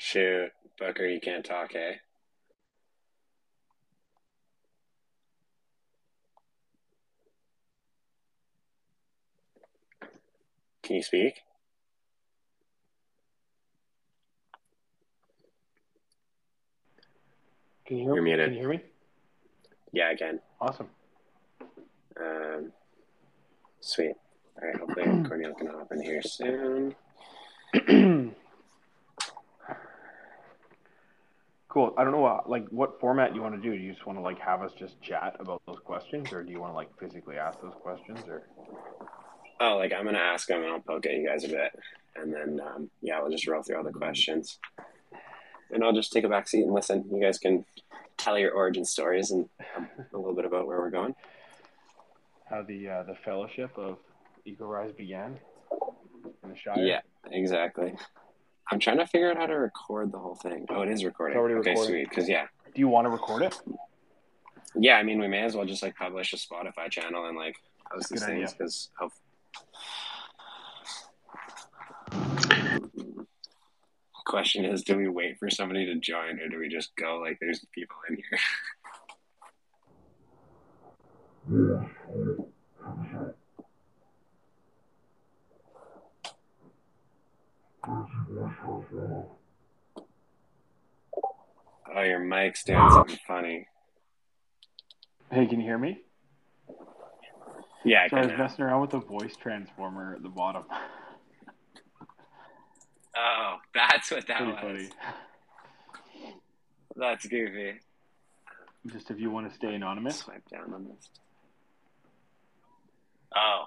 Shoot, Booker, you can't talk, eh? Can you speak? Can you hear You're me? muted. Can you hear me? Yeah, again. Awesome. Um, sweet. All right, hopefully Corneile can hop in here soon. cool. I don't know what like what format you want to do. Do you just want to like have us just chat about those questions, or do you want to like physically ask those questions, or Oh, like I'm gonna ask them and I'll poke at you guys a bit, and then um, yeah, we'll just roll through all the questions, and I'll just take a back seat and listen. You guys can tell your origin stories and um, a little bit about where we're going. how the uh, the fellowship of Ecorise began in the Shire? Yeah, exactly. I'm trying to figure out how to record the whole thing. Oh, it is recording. It's already okay, recording. sweet. Because yeah, Do you want to record it? yeah. I mean, we may as well just like publish a Spotify channel and like post Good these things because how. Question is, do we wait for somebody to join, or do we just go like there's people in here? Oh, your mic's doing something funny. Hey, can you hear me? Yeah, I Sorry, I was messing around with the voice transformer at the bottom. Oh, that's what that Pretty was. funny. That's goofy. Just if you want to stay anonymous. Swipe down on this. Oh,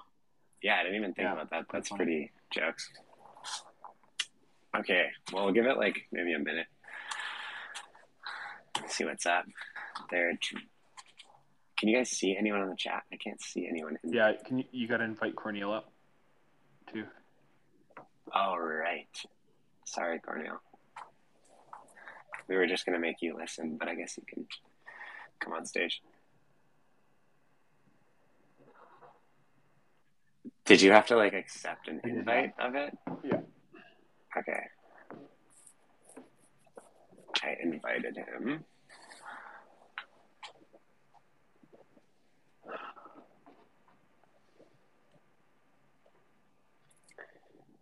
yeah, I didn't even think Yeah, about that. pretty That's pretty jokes. Okay, well, we'll give it like maybe a minute. See what's up there. Can you guys see anyone on the chat? I can't see anyone. In Yeah, can you you got to invite Corneile up too? All right. Sorry, Corneile. We were just gonna make you listen, but I guess you can come on stage. Did you have to like accept an invite of it? Yeah. Okay. I invited him.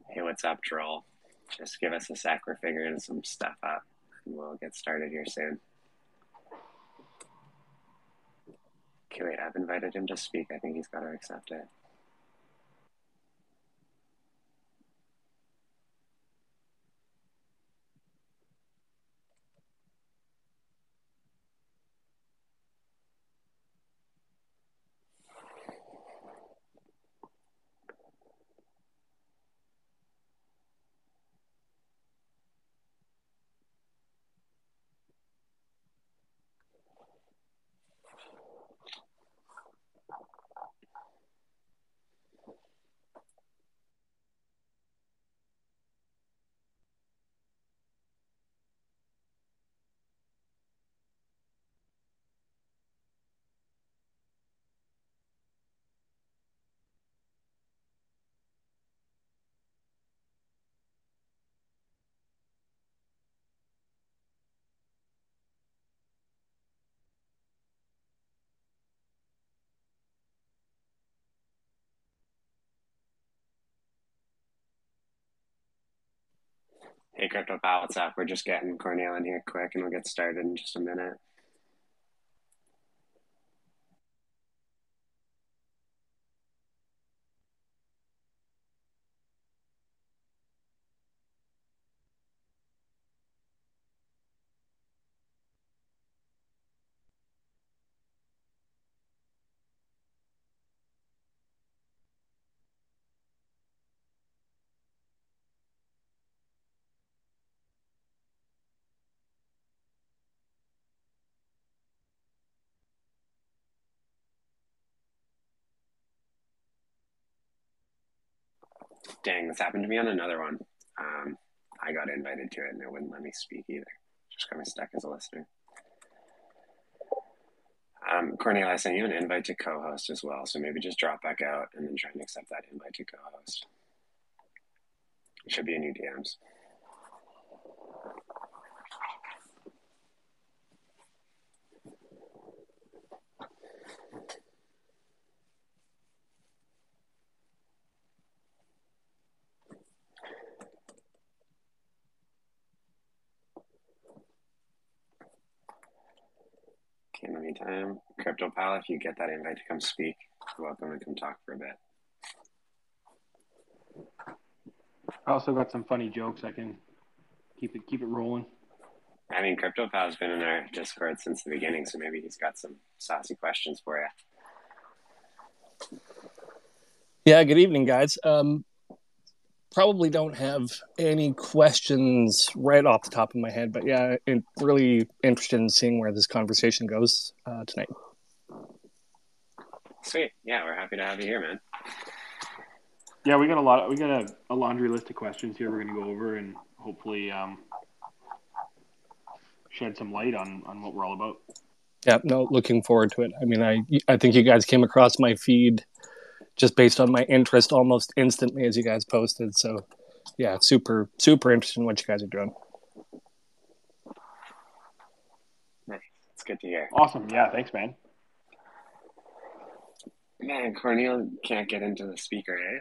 Hey, what's up, troll? Just give us a sec. We're figuring some stuff up, and we'll get started here soon. Okay, wait, I've invited him to speak. I think he's got to accept it. Hey, Crypto Pal, what's up? We're just getting Corneile in here quick, and we'll get started in just a minute. Dang, this happened to me on another one. Um, I got invited to it, and it wouldn't let me speak either. Just got me stuck as a listener. Um, Corneile, I sent you an invite to co-host as well, so maybe just drop back out and then try and accept that invite to co-host. It should be in your DMs. Anytime. Crypto Pal, if you get that invite to come speak, you're welcome to come talk for a bit. I also got some funny jokes. I can keep it keep it rolling. I mean, Crypto Pal's been in our Discord since the beginning, so maybe he's got some saucy questions for you. Yeah, good evening, guys. Um, probably don't have any questions right off the top of my head, but yeah, I'm really interested in seeing where this conversation goes uh, tonight. Sweet. Yeah, we're happy to have you here, man. Yeah, we got a lot. we got a, a, laundry list of questions here. We're going to go over and hopefully um, shed some light on on what we're all about. Yeah, no, looking forward to it. I mean, I I think you guys came across my feed just based on my interest almost instantly as you guys posted. So, yeah, super super interested in what you guys are doing. Nice, it's good to hear. Awesome, yeah, thanks, man. Man, Corneile can't get into the speaker, eh?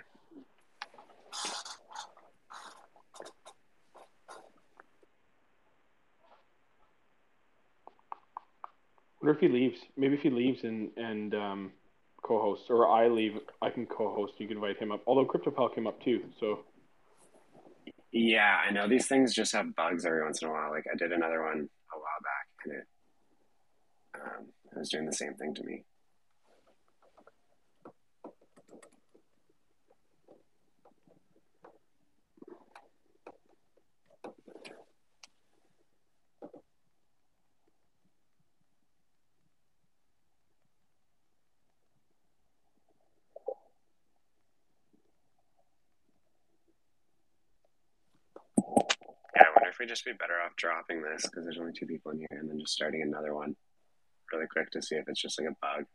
What if he leaves? Maybe if he leaves and and um, co-hosts, or I leave, I can co-host. You can invite him up. Although CryptoPal came up too, so. Yeah, I know these things just have bugs every once in a while. Like I did another one a while back, and it um, it was doing the same thing to me. We just be better off dropping this because there's only two people in here and then just starting another one really quick to see if it's just like a bug.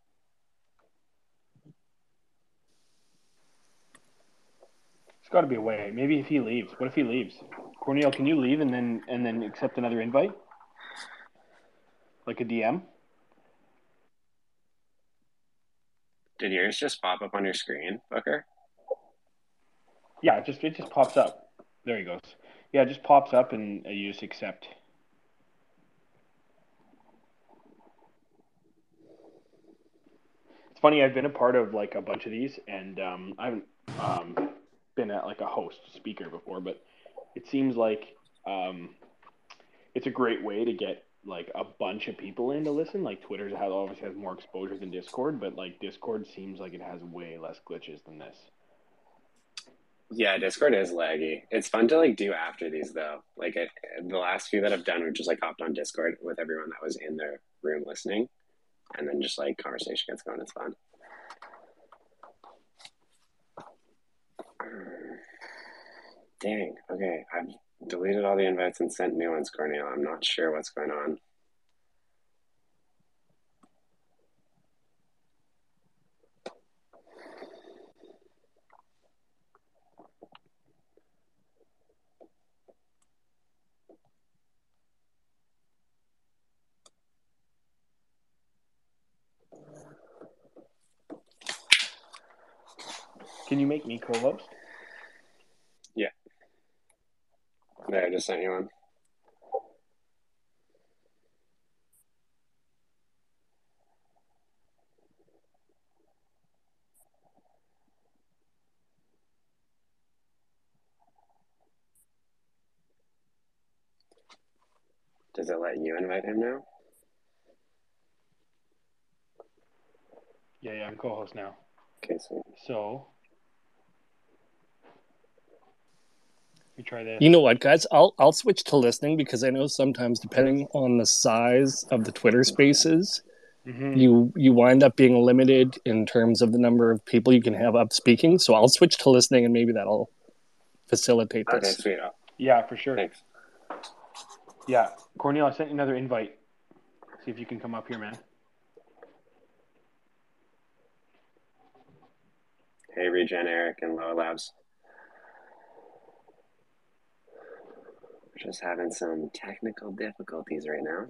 There's got to be a way. Maybe if he leaves. What if he leaves? Corneile, can you leave and then and then accept another invite? Like a DM? Did yours just pop up on your screen, Booker? Yeah, it just it just pops up. There he goes. Yeah, it just pops up and you just accept. It's funny. I've been a part of like a bunch of these, and um, I haven't um, been at like a host speaker before, but it seems like um, it's a great way to get like a bunch of people in to listen. Like Twitter's has obviously has more exposure than Discord, but like Discord seems like it has way less glitches than this. Yeah, Discord is laggy. It's fun to like do after these though. Like the last few that I've done, we've just like hopped on Discord with everyone that was in the room listening, and then just like conversation gets going. It's fun. Dang. Okay, I've deleted all the invites and sent new ones, Corneile. I'm not sure what's going on. Make me co-host? Yeah. There, I just sent you one. Does it let you invite him now? Yeah, yeah, I'm co-host now. Okay, sweet. So We try this. You know what, guys? I'll I'll switch to listening because I know sometimes depending on the size of the Twitter spaces, mm-hmm. you you wind up being limited in terms of the number of people you can have up speaking. So I'll switch to listening, and maybe that'll facilitate this. Okay, sweet. Yeah, for sure. Thanks. Yeah, Corneile, I sent you another invite. See if you can come up here, man. Hey, Regen, Eric, and Low Labs. We're just having some technical difficulties right now.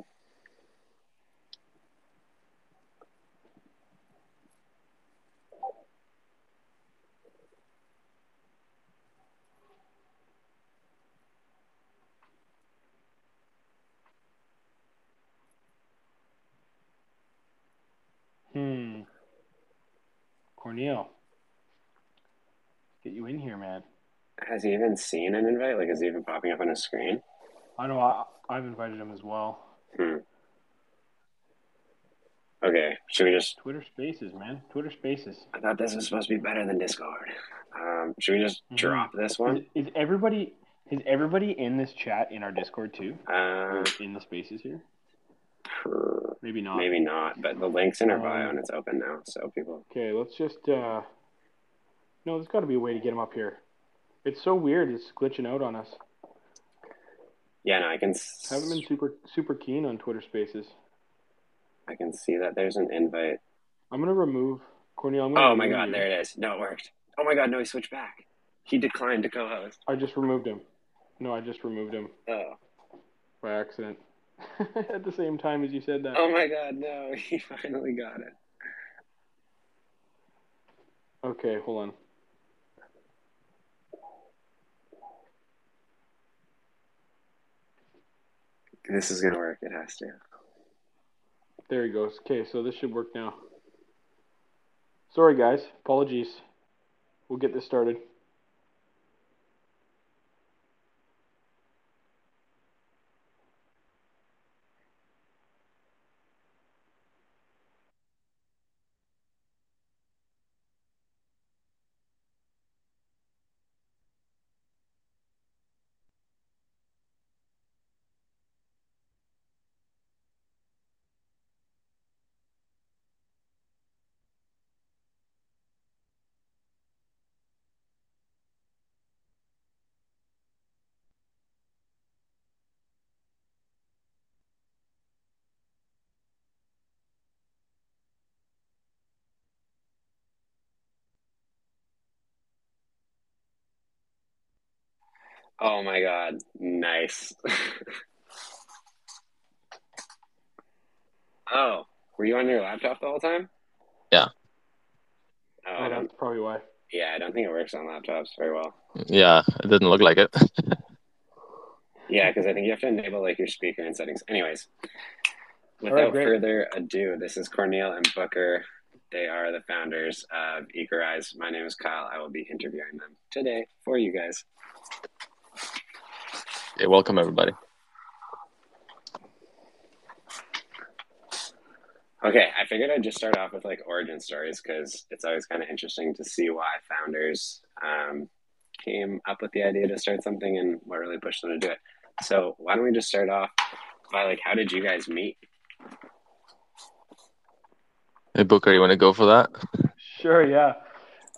Hmm. Corneile, get you in here, man. Has he even seen an invite? Like, is he even popping up on his screen? I know I, I've invited him as well. Hmm. Okay, should we just? Twitter Spaces, man. Twitter Spaces. I thought this was supposed to be better than Discord. Um, should we just Mhm. drop this one? is everybody is everybody in this chat in our Discord too? Uh, in the spaces here? per- Maybe not. maybe not, but the link's in our bio Um, and it's open now, so people. Okay, let's just. uh No, there's got to be a way to get him up here. It's so weird. It's glitching out on us. Yeah, no, I can. s- Haven't been super super keen on Twitter Spaces. I can see that there's an invite. I'm gonna remove Corneile. I'm gonna Oh my god, you. there it is. No, it worked. Oh my god, no, he switched back. He declined to co-host. I just removed him. No, I just removed him Oh. by accident. At the same time as you said that. Oh my god, no, he finally got it. Okay, hold on. This is gonna work. It has to. There he goes. Okay, so this should work now. Sorry, guys. Apologies. We'll get this started. Oh my god, nice. oh, were you on your laptop the whole time? Yeah. Oh, I don't, that's probably why. yeah, I don't think it works on laptops very well. Yeah, it didn't look like it. Yeah, because I think you have to enable like your speaker and settings. Anyways, without great. further ado, this is Corneile and Booker. They are the founders of Ecorise. My name is Kyle. I will be interviewing them today for you guys. Yeah, welcome everybody. Okay, I figured I'd just start off with like origin stories because it's always kind of interesting to see why founders um, came up with the idea to start something and what really pushed them to do it. So why don't we just start off by like, how did you guys meet? Hey Booker, you want to go for that? Sure, yeah.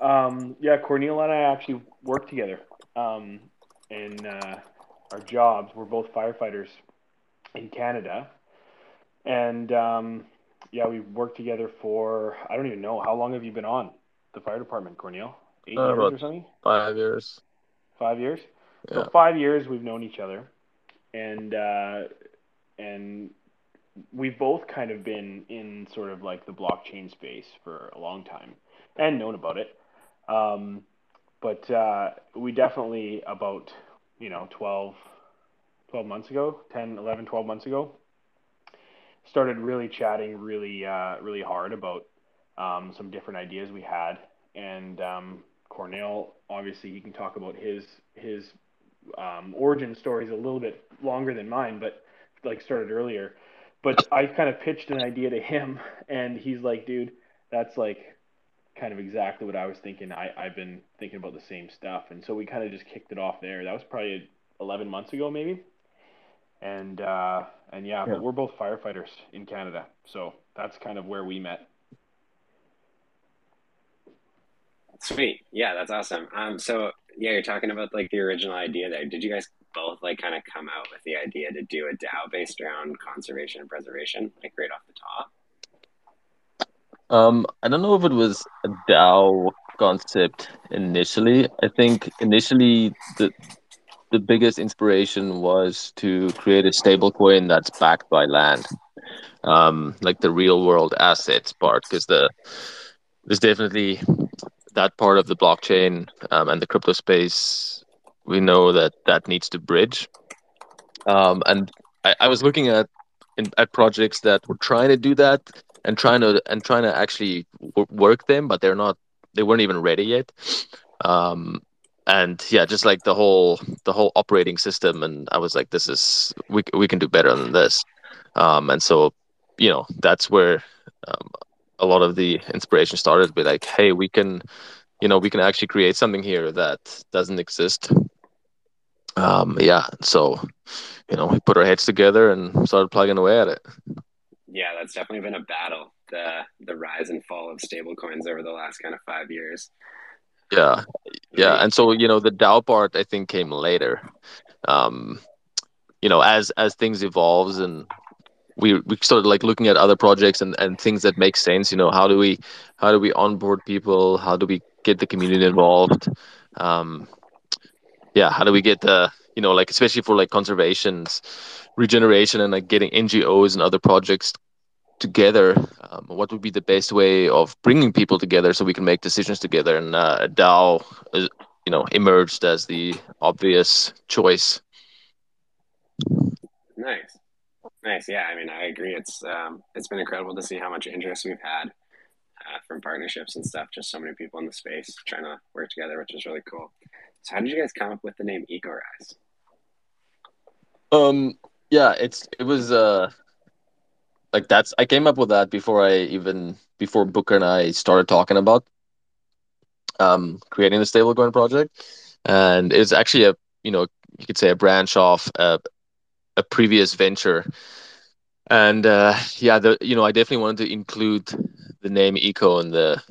Um, yeah, Corneile and I actually worked together um, in uh, our jobs. We're both firefighters in Canada. And um, yeah, we worked together for, I don't even know, how long have you been on the fire department, Corneile? Eight Uh, years or something? Five years. Five years? Yeah. So five years we've known each other, and uh, and we've both kind of been in sort of like the blockchain space for a long time and known about it. Um, but uh, we definitely about you know 12, 12 months ago, 10, 11, 12 months ago, started really chatting really uh, really hard about um, some different ideas we had, and um, Corneile obviously he can talk about his his um, origin stories a little bit longer than mine, but like started earlier. But I kind of pitched an idea to him, and he's like, "Dude, that's like kind of exactly what I was thinking. I I've been thinking about the same stuff." And so we kind of just kicked it off there. That was probably 11 months ago, maybe. And uh, and yeah, Yeah. but we're both firefighters in Canada, so that's kind of where we met. Sweet. Yeah, that's awesome. Um, so yeah, you're talking about like the original idea there. Did you guys both like kind of come out with the idea to do a DAO based around conservation and preservation, like right off the top? Um, I don't know if it was a DAO concept initially. I think initially the the biggest inspiration was to create a stablecoin that's backed by land, um, like the real world assets part, because the there's definitely that part of the blockchain um, and the crypto space. We know that that needs to bridge, um, and I, I was looking at in, at projects that were trying to do that and trying to and trying to actually work them, but they're not they weren't even ready yet. Um, and yeah, just like the whole the whole operating system, and I was like, this is we we can do better than this. Um, and so, you know, that's where um, a lot of the inspiration started. Be like, hey, we can, you know, we can actually create something here that doesn't exist. Um, yeah, so you know, we put our heads together and started plugging away at it. Yeah, that's definitely been a battle. The the rise and fall of stablecoins over the last kind of five years. Yeah, yeah, and so you know, the DAO part I think came later. Um, you know, as as things evolves and we we started like looking at other projects and, and things that make sense. You know, how do we how do we onboard people? How do we get the community involved? Um, yeah, how do we get the you know like especially for like conservations, regeneration, and like getting NGOs and other projects together um, what would be the best way of bringing people together so we can make decisions together and uh, dao is, you know emerged as the obvious choice? Nice. Nice. Yeah i mean i agree. It's um, it's been incredible to see how much interest we've had uh, from partnerships and stuff. Just so many people in the space trying to work together which is really cool. So how did you guys come up with the name EcoRise um yeah it's it was uh like that's I came up with that before I even before Booker and I started talking about um creating the stablecoin project, and it's actually a you know you could say a branch off a, a previous venture, and uh, yeah the you know I definitely wanted to include the name eco in the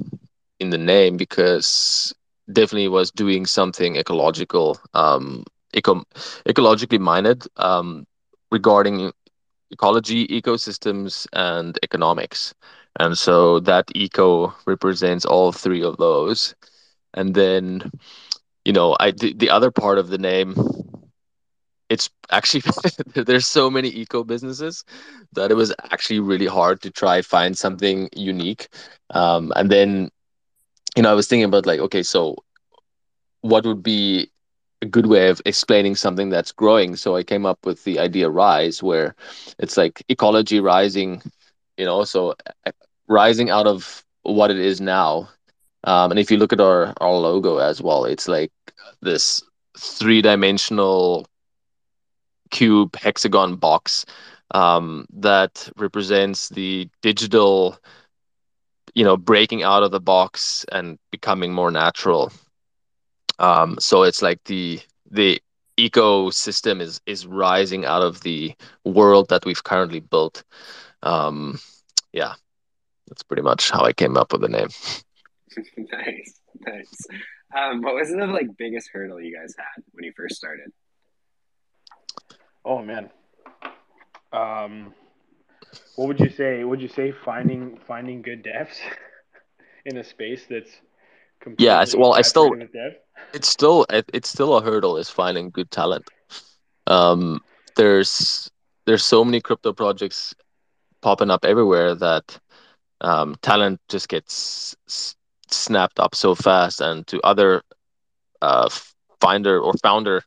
in the name because definitely was doing something ecological um eco ecologically minded um regarding ecology, ecosystems, and economics. And so that eco represents all three of those. And then, you know, I the, the other part of the name, it's actually there's so many eco businesses that it was actually really hard to try find something unique. Um, and then, you know, I was thinking about like, okay, so what would be a good way of explaining something that's growing. So I came up with the idea rise, where it's like ecology rising, you know, so uh, rising out of what it is now. Um, and if you look at our, our logo as well, it's like this three dimensional cube hexagon box um, that represents the digital, you know, breaking out of the box and becoming more natural. Um, so it's like the the ecosystem is is rising out of the world that we've currently built. Um, yeah, that's pretty much how I came up with the name. nice, nice. Um, what was the like biggest hurdle you guys had when you first started? Oh man. Um, what would you say? Would you say finding finding good devs in a space that's yeah well i still it's still it's still a hurdle is finding good talent. Um there's there's so many crypto projects popping up everywhere that um, talent just gets s- snapped up so fast. And to other uh, finder or founder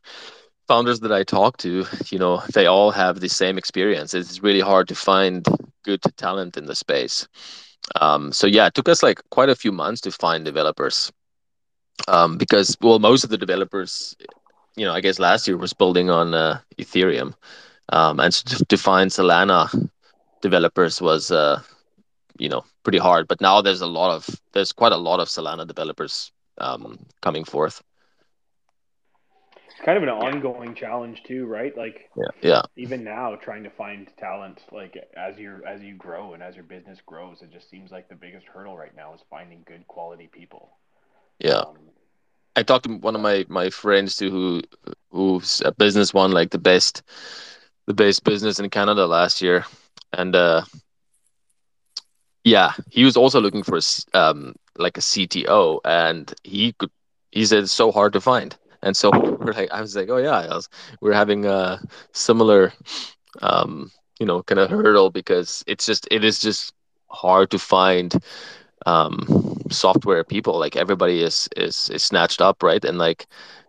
founders that i talk to you know they all have the same experience. It's really hard to find good talent in the space um, so yeah, it took us like quite a few months to find developers. Um, because well, most of the developers, you know, I guess last year was building on uh, Ethereum, um, and so to find Solana developers was uh, you know pretty hard. But now there's a lot of there's quite a lot of Solana developers um, coming forth kind of an ongoing challenge too, right? Like yeah, yeah. Even now, trying to find talent, like as you as you grow and as your business grows, it just seems like the biggest hurdle right now is finding good quality people. Yeah. Um, I talked to one of my my friends too, who who's a business won like the best the best business in Canada last year, and uh, yeah, he was also looking for a, um like a CTO, and he could he said it's so hard to find and so we're like i was like oh yeah. Was, we're having a similar um you know kind of hurdle because it's just it is just hard to find um software people. Like everybody is is is snatched up right? And like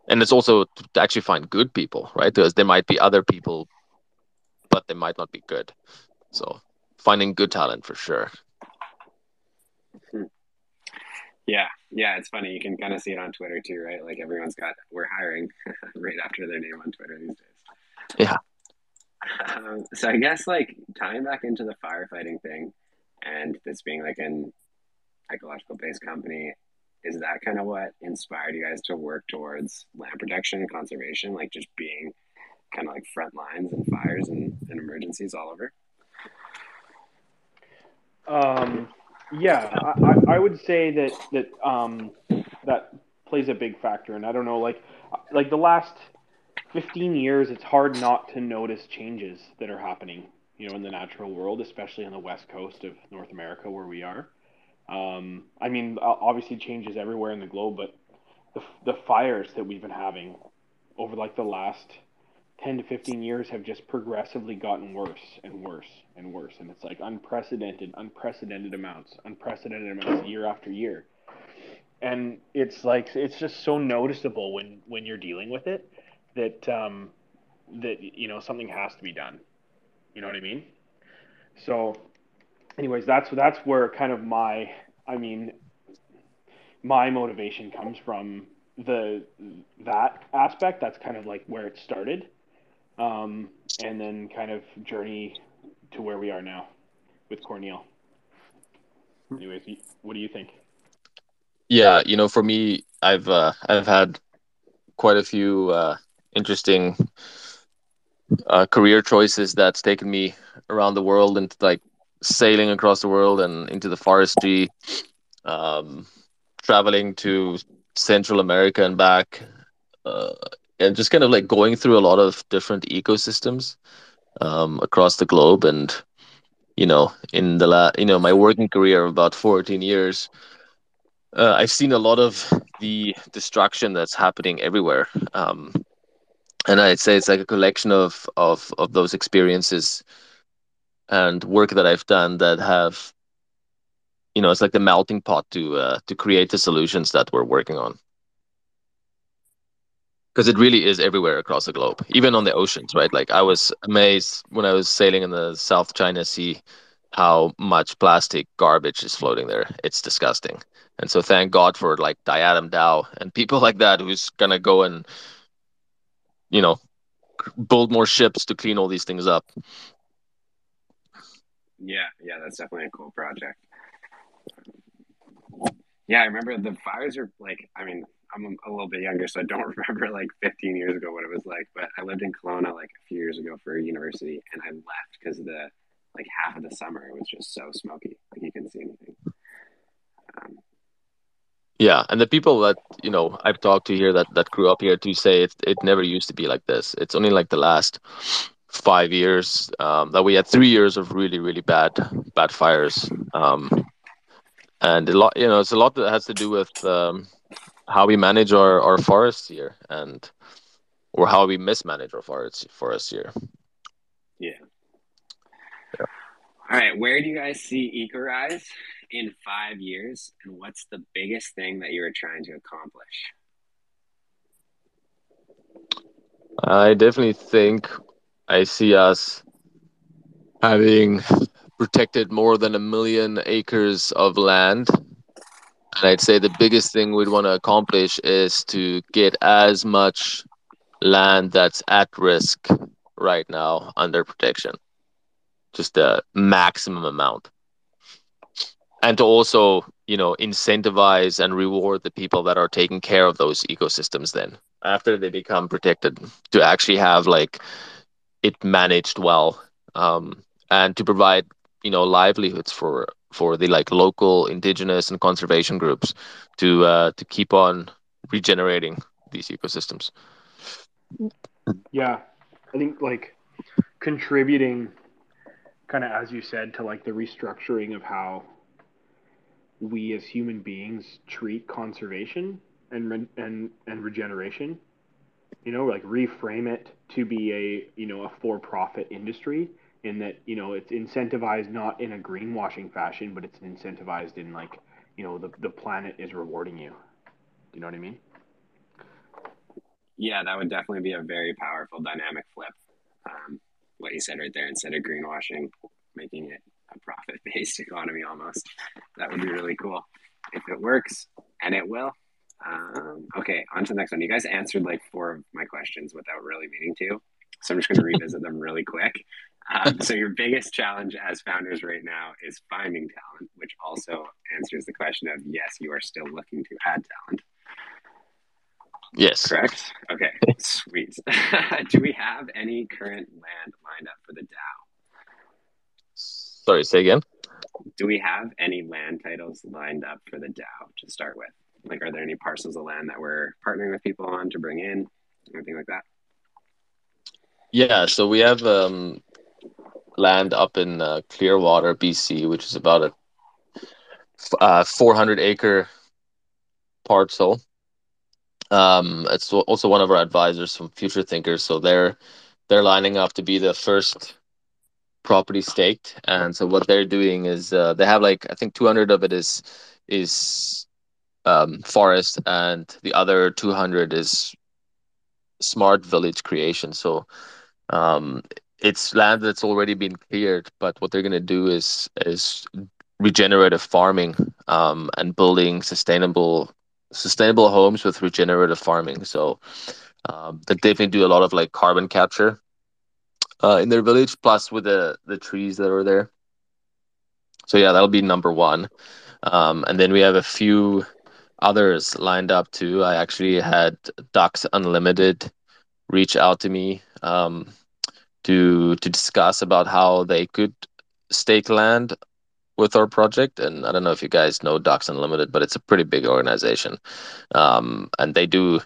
and it's also to actually find good people right? Because there might be other people but they might not be good. So finding good talent for sure. Yeah, yeah, it's funny. You can kind of see it on Twitter too, right? Like everyone's got we're hiring right after their name on Twitter these days. Yeah. Um, so I guess like tying back into the firefighting thing, and this being like an ecological based company, is that kind of what inspired you guys to work towards land protection and conservation, like just being kind of like front lines and fires and, and emergencies all over? Um, yeah, I, I would say that that um, that plays a big factor, and I don't know, like like the last fifteen years, it's hard not to notice changes that are happening, you know, in the natural world, especially on the west coast of North America where we are. Um, I mean, obviously changes everywhere in the globe, but the the fires that we've been having over like the last 10 to 15 years have just progressively gotten worse and worse and worse. And it's like unprecedented, unprecedented amounts, unprecedented amounts year after year. And it's like, it's just so noticeable when, when you're dealing with it that, um, that, you know, something has to be done. You know what I mean? So anyways, that's, that's where kind of my, I mean, my motivation comes from the, that aspect. That's kind of like where it started um, and then kind of journey to where we are now with Corneile. Anyways, what do you think? Yeah, you know, for me, I've uh, I've had quite a few uh, interesting uh, career choices that's taken me around the world and like sailing across the world and into the forestry, um, traveling to Central America and back, uh, and just kind of like going through a lot of different ecosystems um, across the globe. And you know in the la- you know my working career of about 14 years uh, i've seen a lot of the destruction that's happening everywhere. Um, and i'd say it's like a collection of of of those experiences and work that i've done that have you know it's like the melting pot to uh, to create the solutions that we're working on because it really is everywhere across the globe, even on the oceans, right? Like I was amazed when I was sailing in the South China Sea how much plastic garbage is floating there. It's disgusting. And so thank God for like Diadem DAO and people like that who's gonna go and you know build more ships to clean all these things up. Yeah, yeah, that's definitely a cool project. Yeah, I remember the fires are like I mean I'm a little bit younger, so I don't remember like 15 years ago what it was like. But I lived in Kelowna like a few years ago for university, and I left because the like half of the summer it was just so smoky, like you couldn't see anything. Um, yeah, and the people that you know I've talked to here that that grew up here to say it it never used to be like this. It's only like the last five years um, that we had three years of really really bad bad fires. Um, and a lot, you know, it's a lot that has to do with um, how we manage our, our forests here and or how we mismanage our forests forests here. Yeah. yeah. All right. Where do you guys see EcoRise in five years, and what's the biggest thing that you are trying to accomplish? I definitely think I see us having protected more than a million acres of land and I'd say the biggest thing we'd want to accomplish is to get as much land that's at risk right now under protection, just the maximum amount. And to also, you know, incentivize and reward the people that are taking care of those ecosystems then after they become protected to actually have like it managed well um, and to provide, you know, livelihoods for for the like local indigenous and conservation groups to uh, to keep on regenerating these ecosystems. Yeah, I think like contributing, kind of as you said, to like the restructuring of how we as human beings treat conservation and and and regeneration. You know, like reframe it to be a you know a for-profit industry in that you know it's incentivized not in a greenwashing fashion, but it's incentivized in like you know the the planet is rewarding you. Do you know what I mean? Yeah, that would definitely be a very powerful dynamic flip. Um, what you said right there, instead of greenwashing, making it a profit based economy almost. That would be really cool. If it works, and it will. Um, okay, on to the next one. You guys answered like four of my questions without really meaning to, so I'm just going to revisit them really quick. Um, so your biggest challenge as founders right now is finding talent, which also answers the question of yes, you are still looking to add talent. Yes. Correct. Okay. Sweet. Do we have any current land lined up for the DAO? Sorry, say again. Do we have any land titles lined up for the DAO to start with? Like, are there any parcels of land that we're partnering with people on to bring in, anything like that? Yeah, so we have um, land up in uh, Clearwater, BC, which is about a uh, 400 acre parcel. Um, it's also one of our advisors from Future Thinkers, so they're they're lining up to be the first property staked. And so what they're doing is uh, they have like I think 200 of it is is um, forest, and the other 200 is smart village creation. So um, it's land that's already been cleared, but what they're going to do is is regenerative farming um, and building sustainable sustainable homes with regenerative farming. So um, they definitely do a lot of like carbon capture uh, in their village, plus with the the trees that are there. So yeah, that'll be number one, um, and then we have a few others lined up too. I actually had Ducks Unlimited reach out to me um, to to discuss about how they could stake land with our project. And I don't know if you guys know Ducks Unlimited, but it's a pretty big organization, um, and they do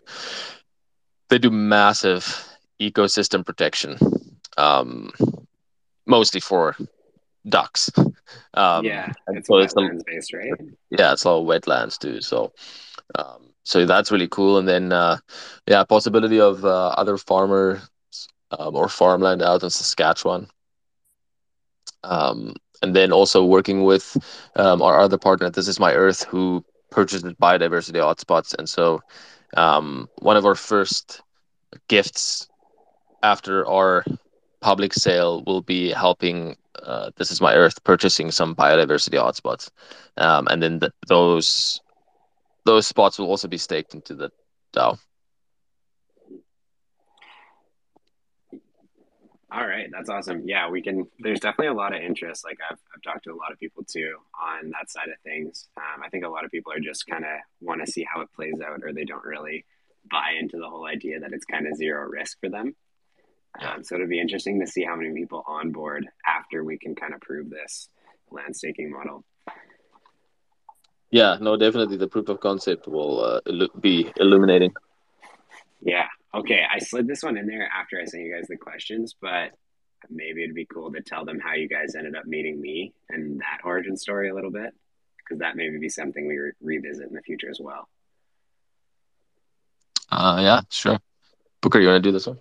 they do massive ecosystem protection, um, mostly for ducks. Um, yeah, it's so wetlands it's a, based, right? Yeah, it's all wetlands too. So, um, so that's really cool. And then, uh, yeah, possibility of uh, other farmers um, or farmland out in Saskatchewan. Um, and then also working with um, our other partner, This Is My Earth, who purchased biodiversity hotspots. And so, um, one of our first gifts after our public sale will be helping uh, This Is My Earth purchasing some biodiversity hotspots, um, and then the, those those spots will also be staked into the DAO. All right, that's awesome. Yeah, we can. There's definitely a lot of interest. Like I've, I've talked to a lot of people too on that side of things. Um, I think a lot of people are just kind of want to see how it plays out, or they don't really buy into the whole idea that it's kind of zero risk for them. Um, so it'll be interesting to see how many people on board after we can kind of prove this land staking model. Yeah, no, definitely the proof of concept will uh, be illuminating. Yeah, Okay, I slid this one in there after I sent you guys the questions, but maybe it'd be cool to tell them how you guys ended up meeting me and that origin story a little bit, because that maybe be something we re- revisit in the future as well. Uh, yeah, sure. Booker, you want to do this one?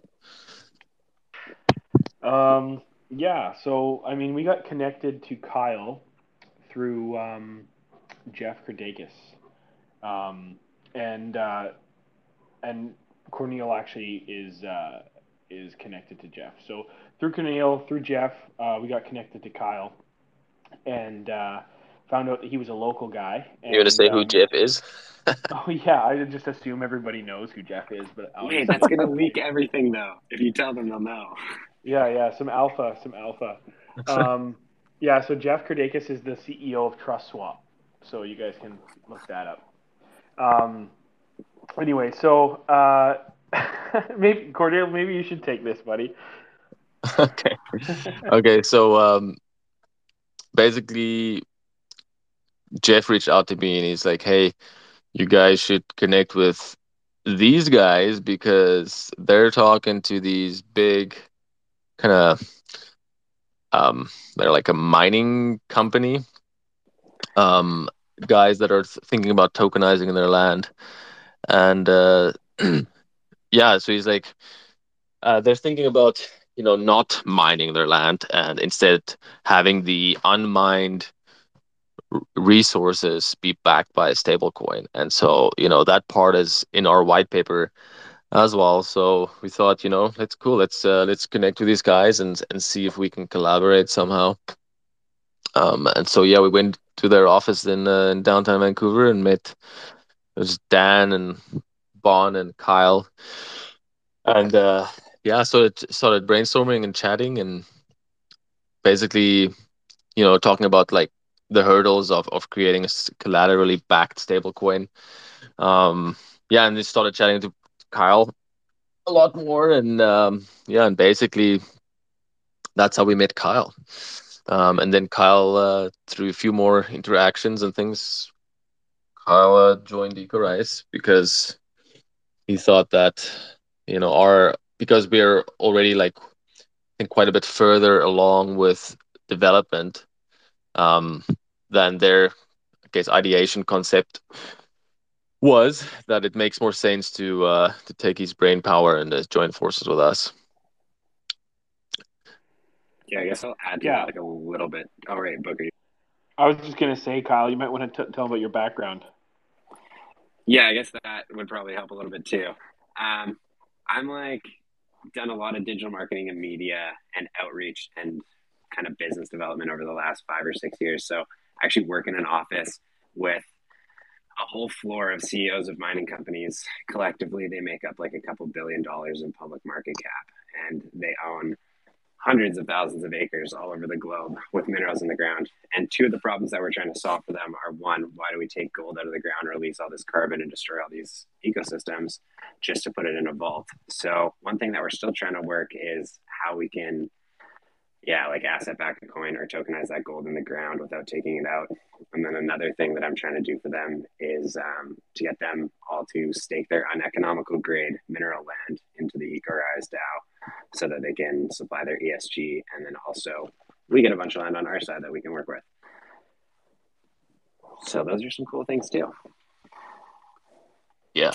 Um, yeah. So, I mean, we got connected to Kyle through um, Jeff Kirdeikis, um, and uh, and Corneile actually is uh, is connected to Jeff. So through Corneile, through Jeff, uh, we got connected to Kyle, and uh, found out that he was a local guy. you want to say um, who Jeff is? oh yeah, I just assume everybody knows who Jeff is, but wait, that's gonna leak everything though. If you tell them, they'll know. Yeah, yeah, some alpha, some alpha. Um, yeah, so Jeff Kirdeikis is the CEO of TrustSwap, so you guys can look that up. Um, anyway, so uh, maybe Cordell, maybe you should take this, buddy. okay. okay. So um, basically, Jeff reached out to me and he's like, "Hey, you guys should connect with these guys because they're talking to these big kind of um, they're like a mining company um, guys that are thinking about tokenizing their land and uh, yeah, so he's like, uh, they're thinking about you know not mining their land and instead having the unmined resources be backed by a stable coin. And so you know that part is in our white paper as well. So we thought you know let's cool. Let's uh, let's connect with these guys and and see if we can collaborate somehow. Um and so yeah we went to their office in, uh, in downtown vancouver and met was Dan and Bon and Kyle, and uh, yeah, so it started brainstorming and chatting and basically, you know, talking about like the hurdles of of creating a collaterally backed stablecoin. Um, yeah, and they started chatting to Kyle a lot more, and um, yeah, and basically that's how we met Kyle. Um, and then Kyle, uh, through a few more interactions and things, Kyle uh, joined EcoRise because he thought that you know our because we're already like I think quite a bit further along with development um, than their I guess ideation concept was that it makes more sense to uh, to take his brain power and uh, join forces with us. Yeah, I guess I'll add to yeah. that like a little bit. All right, Booker. I was just gonna say, Kyle, you might want to t- tell about your background. Yeah, I guess that would probably help a little bit too. Um, I'm like done a lot of digital marketing and media and outreach and kind of business development over the last five or six years. So I actually work in an office with a whole floor of CEOs of mining companies. Collectively, they make up like a couple billion dollars in public market cap, and they own hundreds of thousands of acres all over the globe with minerals in the ground. And two of the problems that we're trying to solve for them are one, why do we take gold out of the ground, release all this carbon, and destroy all these ecosystems just to put it in a vault? So, one thing that we're still trying to work is how we can yeah, like asset back a coin or tokenize that gold in the ground without taking it out. And then another thing that I'm trying to do for them is um, to get them all to stake their uneconomical grade mineral land into the EcoRise DAO so that they can supply their ESG. And then also we get a bunch of land on our side that we can work with. So those are some cool things too. Yeah.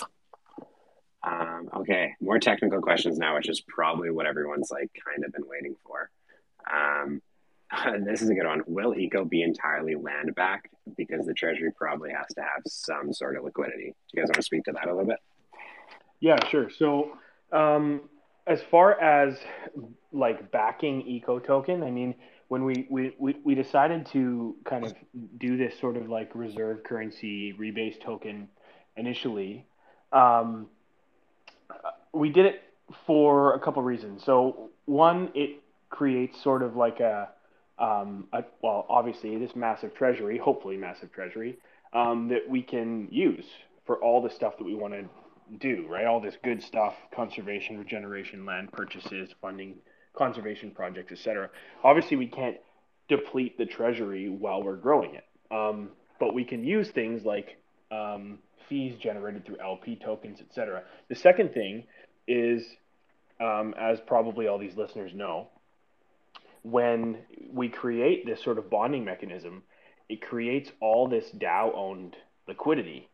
Um, okay, more technical questions now, which is probably what everyone's like kind of been waiting for. Um, this is a good one. Will Eco be entirely land backed because the Treasury probably has to have some sort of liquidity? Do you guys want to speak to that a little bit? Yeah, sure. So, um, as far as like backing Eco token, I mean, when we, we, we, we decided to kind of do this sort of like reserve currency rebase token initially, um, we did it for a couple reasons. So, one, it creates sort of like a, um, a well, obviously this massive treasury, hopefully massive treasury, um, that we can use for all the stuff that we want to do, right? All this good stuff, conservation, regeneration, land purchases, funding conservation projects, etc. Obviously, we can't deplete the treasury while we're growing it, um, but we can use things like um, fees generated through LP tokens, etc. The second thing is, um, as probably all these listeners know, when we create this sort of bonding mechanism, it creates all this DAO owned liquidity,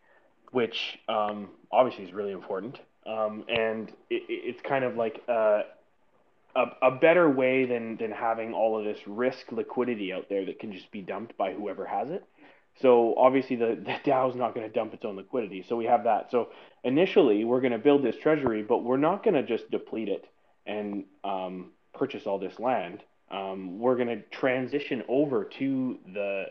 which um, obviously is really important. Um, and it, it's kind of like a, a, a, better way than, than having all of this risk liquidity out there that can just be dumped by whoever has it. So obviously the, the DAO is not going to dump its own liquidity. So we have that. So initially we're going to build this treasury, but we're not going to just deplete it and um, purchase all this land um, we're going to transition over to the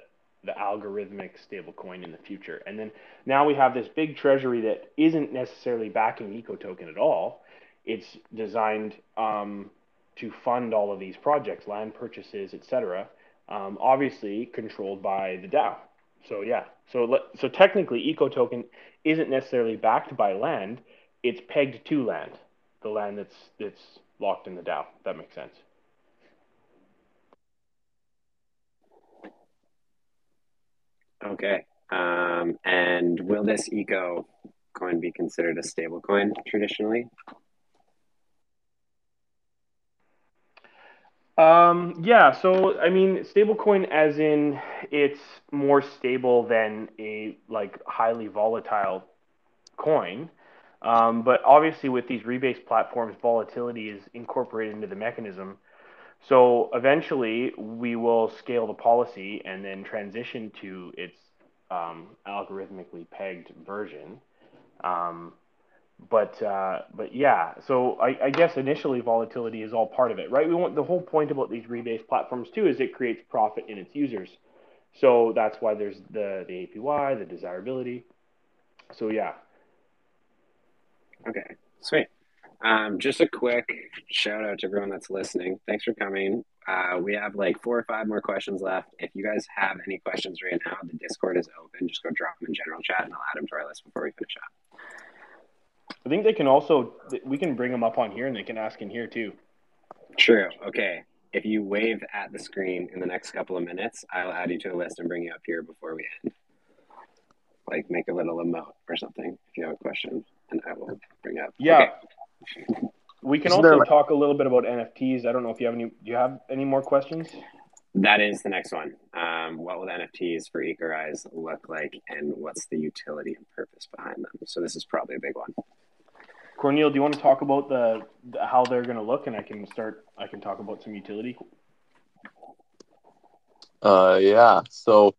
the algorithmic stablecoin in the future. And then now we have this big treasury that isn't necessarily backing Eco Token at all. It's designed um, to fund all of these projects, land purchases, etc. Um, obviously controlled by the DAO. So yeah, so so technically, Eco Token isn't necessarily backed by land; it's pegged to land, the land that's that's locked in the DAO. that makes sense. Okay. Um, and will this eco coin be considered a stable coin traditionally? Um, yeah, so I mean, stablecoin as in it's more stable than a like highly volatile coin. Um, but obviously, with these rebase platforms, volatility is incorporated into the mechanism. So eventually, we will scale the policy and then transition to its um, algorithmically pegged version. Um, but uh, but yeah, so I, I, guess initially volatility is all part of it, right? We want the whole point about these rebase platforms too is it creates profit in its users. So that's why there's the the APY, the desirability. so yeah. Okay, sweet. Um, just a quick shout out to everyone that's listening. Thanks for coming. Uh, we have like four or five more questions left. If you guys have any questions right now, the Discord is open. Just go drop them in general chat, and I'll add them to our list before we finish up. I think they can also we can bring them up on here, and they can ask in here too. True. Okay. If you wave at the screen in the next couple of minutes, I'll add you to a list and bring you up here before we end. Like make a little emote or something if you have a question, and I will bring up. Yeah. Okay. We can Isn't also like... talk a little bit about NFTs. I don't know if you have any. Do you have any more questions? That is the next one. Um, what will NFTs for Ecorise look like, and what's the utility and purpose behind them? So this is probably a big one. Corneile, do you want to talk about the, the how they're going to look, and I can start. I can talk about some utility. Uh, yeah. So,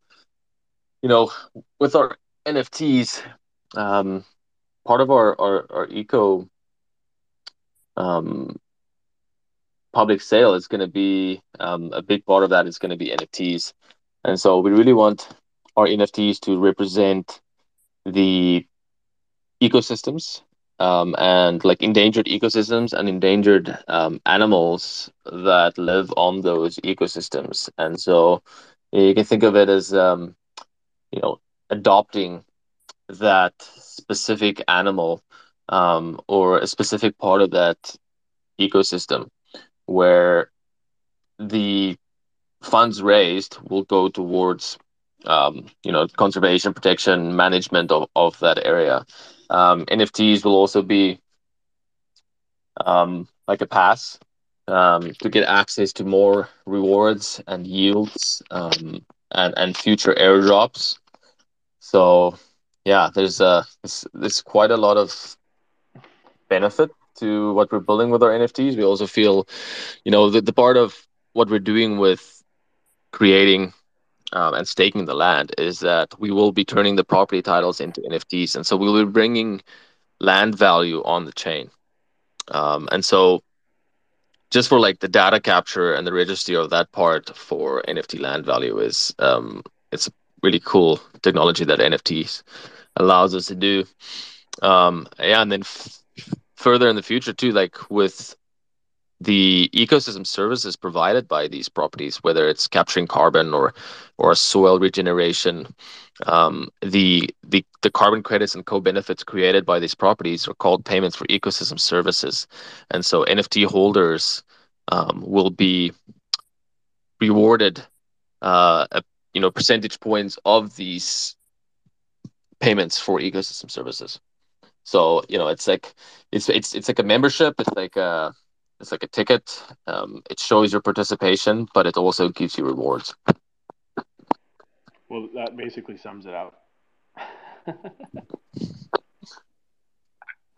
you know, with our NFTs, um, part of our our, our eco um, public sale is going to be um, a big part of that is going to be NFTs, and so we really want our NFTs to represent the ecosystems um, and like endangered ecosystems and endangered um, animals that live on those ecosystems. And so you can think of it as, um, you know, adopting that specific animal um, or a specific part of that ecosystem where the funds raised will go towards um, you know conservation protection management of, of that area. Um, nfts will also be um, like a pass um, to get access to more rewards and yields um, and, and future airdrops. So yeah there's uh there's, there's quite a lot of benefit to what we're building with our nfts we also feel you know the, the part of what we're doing with creating um, and staking the land is that we will be turning the property titles into NFTs, and so we will be bringing land value on the chain. Um, and so, just for like the data capture and the registry of that part for NFT land value is um, it's a really cool technology that NFTs allows us to do. Um, yeah, and then f- further in the future too, like with the ecosystem services provided by these properties, whether it's capturing carbon or or soil regeneration, um, the the the carbon credits and co-benefits created by these properties are called payments for ecosystem services, and so NFT holders um, will be rewarded, uh, a, you know, percentage points of these payments for ecosystem services. So you know, it's like it's it's it's like a membership. It's like a it's like a ticket. Um, it shows your participation, but it also gives you rewards. Well, that basically sums it out.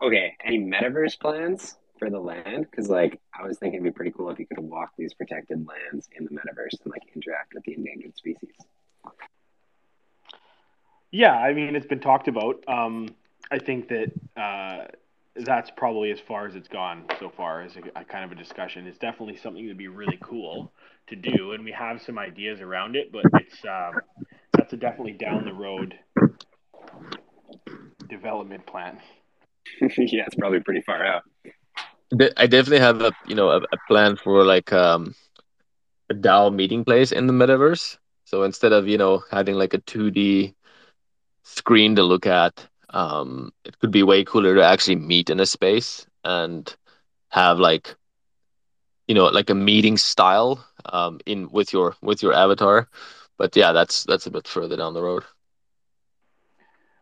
okay, any metaverse plans for the land? Because like I was thinking it'd be pretty cool if you could walk these protected lands in the metaverse and like interact with the endangered species. Yeah, I mean it's been talked about. Um, I think that uh, that's probably as far as it's gone so far as a, a, kind of a discussion. It's definitely something that'd be really cool to do, and we have some ideas around it, but it's um, that's a definitely down the road development plan. yeah, it's probably pretty far out. I definitely have a you know a, a plan for like um, a DAO meeting place in the metaverse. So instead of you know having like a two D screen to look at, um, it could be way cooler to actually meet in a space and have like you know like a meeting style um, in with your with your avatar. But yeah that's that's a bit further down the road.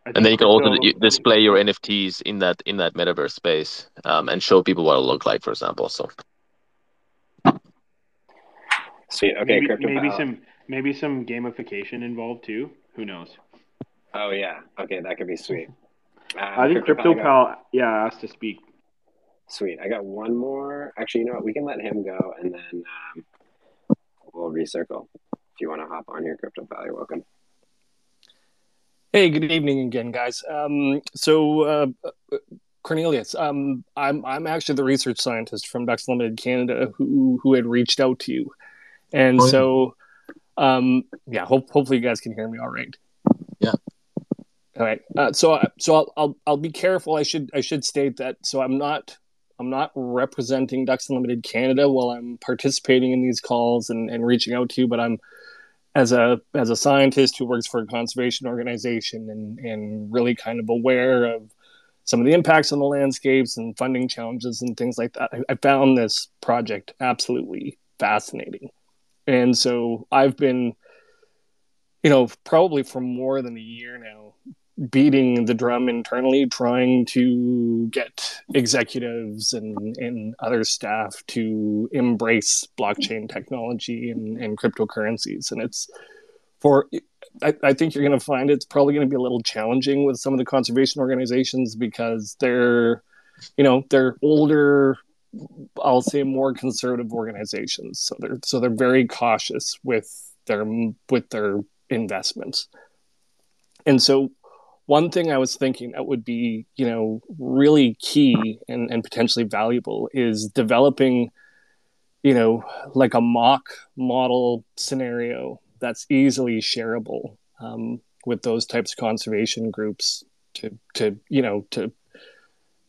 And then you can also display your nfts in that in that metaverse space um, and show people what it'll look like for example so. Sweet. Okay maybe, maybe some maybe some gamification involved too. Who knows Oh yeah. Okay, that could be sweet. Uh, I think Crypto, Pal, yeah, asked to speak. Sweet. I got one more. Actually, you know what? We can let him go, and then um, we'll recircle. If you want to hop on your Crypto Pal, you're welcome. Hey, good evening again, guys. Um, so, uh, Cornelius, um, I'm I'm actually the research scientist from Ducks Unlimited Canada who who had reached out to you, and oh, so, um, yeah, hope, hopefully you guys can hear me all right. Yeah. All right. Uh, so so I'll, I'll I'll be careful. I should I should state that. So I'm not I'm not representing Ducks Unlimited Canada while I'm participating in these calls and, and reaching out to you, but I'm as a as a scientist who works for a conservation organization and and really kind of aware of some of the impacts on the landscapes and funding challenges and things like that. I, I found this project absolutely fascinating, and so I've been, you know, probably for more than a year now, beating the drum internally, trying to get executives and, and other staff to embrace blockchain technology and, and cryptocurrencies. And it's for, I, I think you're going to find it's probably going to be a little challenging with some of the conservation organizations because they're, you know, they're older, I'll say more conservative organizations. So they're, so they're very cautious with their, with their investments. And so one thing I was thinking that would be, you know, really key and, and potentially valuable is developing, you know, like a mock model scenario that's easily shareable um, with those types of conservation groups to, to, you know, to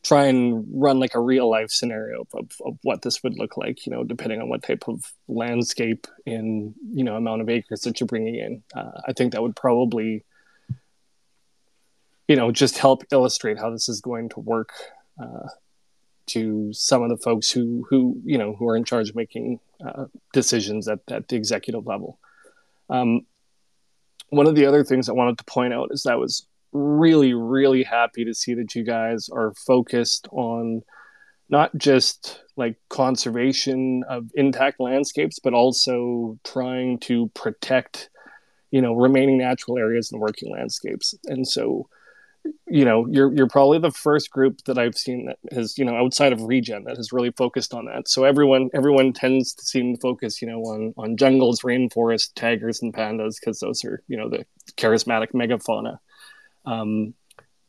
try and run like a real life scenario of, of what this would look like, you know, depending on what type of landscape and, you know, amount of acres that you're bringing in. Uh, I think that would probably you know, just help illustrate how this is going to work uh, to some of the folks who, who, you know, who are in charge of making uh, decisions at, at the executive level. Um, one of the other things I wanted to point out is that I was really, really happy to see that you guys are focused on not just like conservation of intact landscapes, but also trying to protect, you know, remaining natural areas and working landscapes. And so, you know you're you're probably the first group that I've seen that has you know outside of regen that has really focused on that. So everyone everyone tends to seem to focus you know on on jungles, rainforests, tigers, and pandas because those are you know the charismatic megafauna. Um,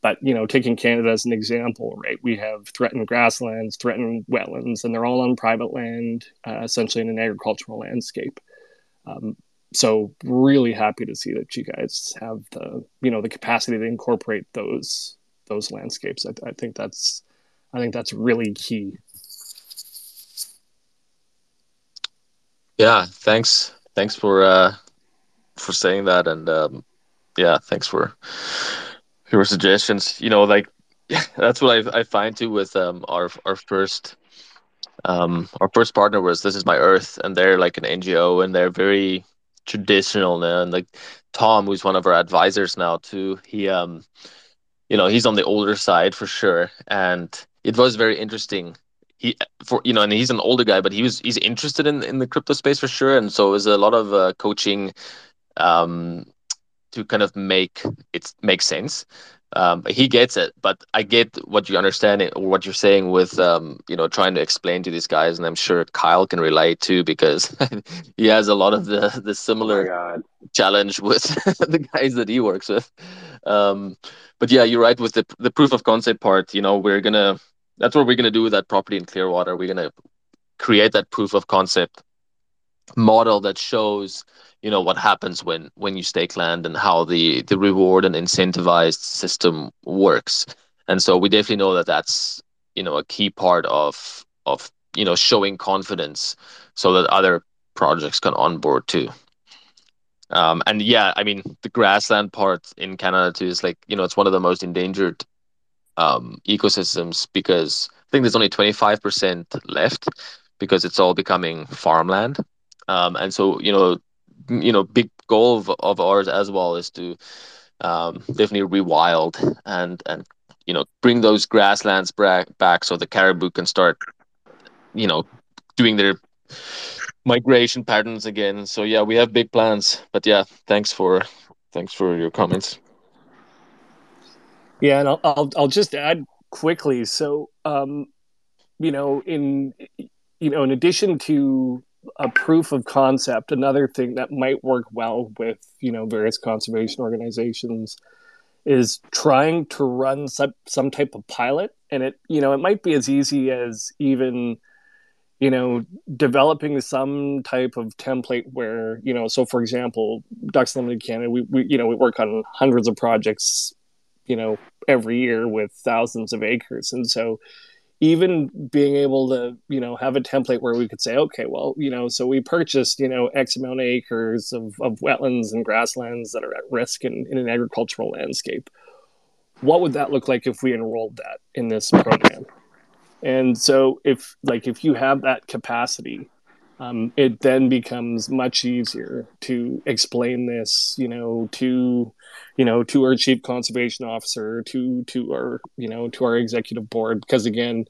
but you know, taking Canada as an example, right? We have threatened grasslands, threatened wetlands, and they're all on private land, uh, essentially in an agricultural landscape. Um, so really happy to see that you guys have the you know the capacity to incorporate those those landscapes. I, I think that's I think that's really key. Yeah, thanks. Thanks for uh, for saying that, and um, yeah, thanks for your suggestions. You know, like that's what I I find too with um our our first um our first partner was This Is My Earth, and they're like an NGO, and they're very traditional now and like tom who's one of our advisors now too he um you know he's on the older side for sure. And it was very interesting. He for you know and he's an older guy but he was he's interested in in the crypto space for sure. And so it was a lot of uh, coaching um to kind of make it make sense um, he gets it, but I get what you understand it, or what you're saying with um, you know trying to explain to these guys, and I'm sure Kyle can relate too because he has a lot of the the similar oh challenge with the guys that he works with. Um, but yeah, you're right with the the proof of concept part. You know, we're gonna that's what we're gonna do with that property in Clearwater. We're gonna create that proof of concept model that shows you know what happens when when you stake land and how the the reward and incentivized system works. And so we definitely know that that's you know a key part of of you know showing confidence so that other projects can onboard too. Um, and yeah i mean the grassland part in canada too is like you know it's one of the most endangered um, ecosystems because i think there's only 25% left because it's all becoming farmland um, and so you know you know big goal of, of ours as well is to um, definitely rewild and and you know bring those grasslands back back so the caribou can start you know doing their migration patterns again. So yeah we have big plans but yeah thanks for thanks for your comments. Yeah and i'll i'll, I'll just add quickly. So um you know in you know in addition to a proof of concept another thing that might work well with you know various conservation organizations is trying to run some, some type of pilot and it you know it might be as easy as even you know developing some type of template where you know so for example ducks unlimited canada we, we you know we work on hundreds of projects you know, every year with thousands of acres. And so even being able to, you know, have a template where we could say, okay, well, you know, so we purchased, you know, X amount of acres of, of wetlands and grasslands that are at risk in, in an agricultural landscape. What would that look like if we enrolled that in this program? And so if like if you have that capacity, um, it then becomes much easier to explain this, you know, to you know to our chief conservation officer, to to our you know to our executive board, because again,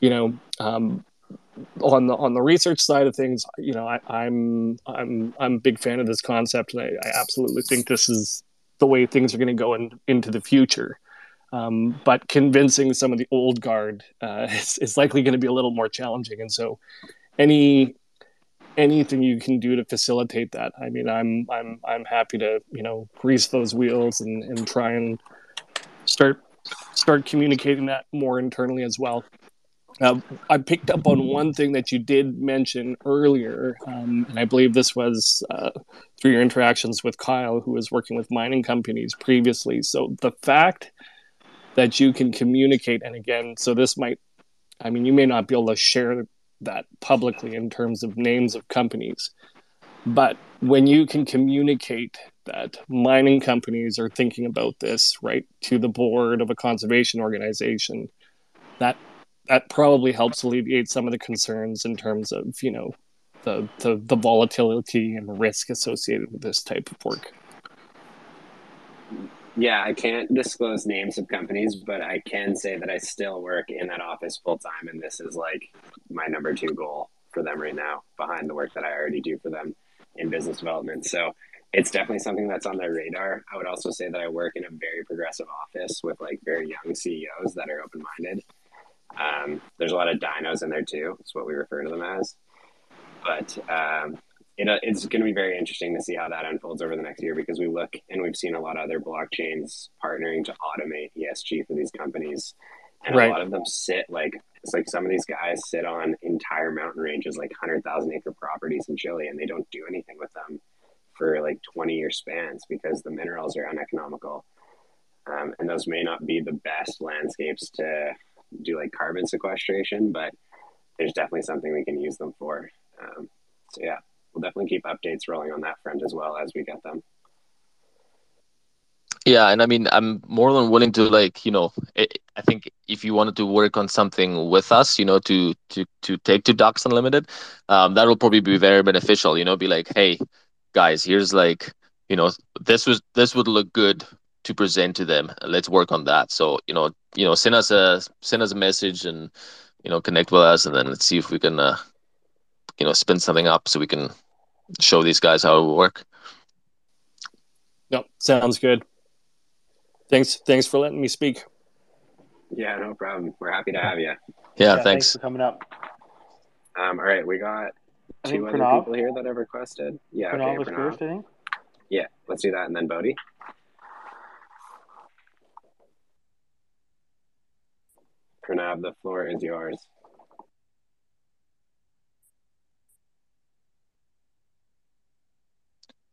you know, um, on the on the research side of things, you know, I, am I'm, I'm I'm a big fan of this concept, and I, I absolutely think this is the way things are going to go in, into the future. Um, but convincing some of the old guard uh, is, is likely going to be a little more challenging, and so any anything you can do to facilitate that. I mean, I'm I'm I'm happy to you know grease those wheels and and try and start start communicating that more internally as well. Uh, I picked up on one thing that you did mention earlier, um, and I believe this was uh, through your interactions with Kyle, who was working with mining companies previously. So the fact that you can communicate, and again, so this might, I mean, you may not be able to share that publicly in terms of names of companies. But when you can communicate that mining companies are thinking about this right to the board of a conservation organization, that that probably helps alleviate some of the concerns in terms of you know the the, the volatility and risk associated with this type of work. Yeah, I can't disclose names of companies, but I can say that I still work in that office full time, and this is like my number two goal for them right now, behind the work that I already do for them in business development. So it's definitely something that's on their radar. I would also say that I work in a very progressive office with like very young CEOs that are open minded. Um, there's a lot of dinos in there too. It's what we refer to them as. But um, it, uh, it's going to be very interesting to see how that unfolds over the next year because we look and we've seen a lot of other blockchains partnering to automate ESG for these companies. And right. a lot of them sit like, it's like some of these guys sit on entire mountain ranges, like 100,000 acre properties in Chile, and they don't do anything with them for like 20 year spans because the minerals are uneconomical. Um, and those may not be the best landscapes to do like carbon sequestration, but there's definitely something we can use them for. Um, so yeah we'll definitely keep updates rolling on that front as well as we get them. Yeah, and I mean, I'm more than willing to like, you know, I think if you wanted to work on something with us, you know, to to to take to Ducks Unlimited, um, that will probably be very beneficial. You know, be like, hey, guys, here's like, you know, this was this would look good to present to them. Let's work on that. So, you know, you know, send us a send us a message and you know connect with us, and then let's see if we can, uh, you know, spin something up so we can show these guys how it will work. Yep, sounds good. Thanks, thanks for letting me speak. Yeah, no problem. We're happy to have you. Yeah, yeah thanks. thanks. for coming up. Um, all right, we got two other Pranav. people here that have requested. Yeah, Pranav okay, was Pranav. first, I think. Yeah, let's do that, and then Bodhi. Pranav, the floor is yours.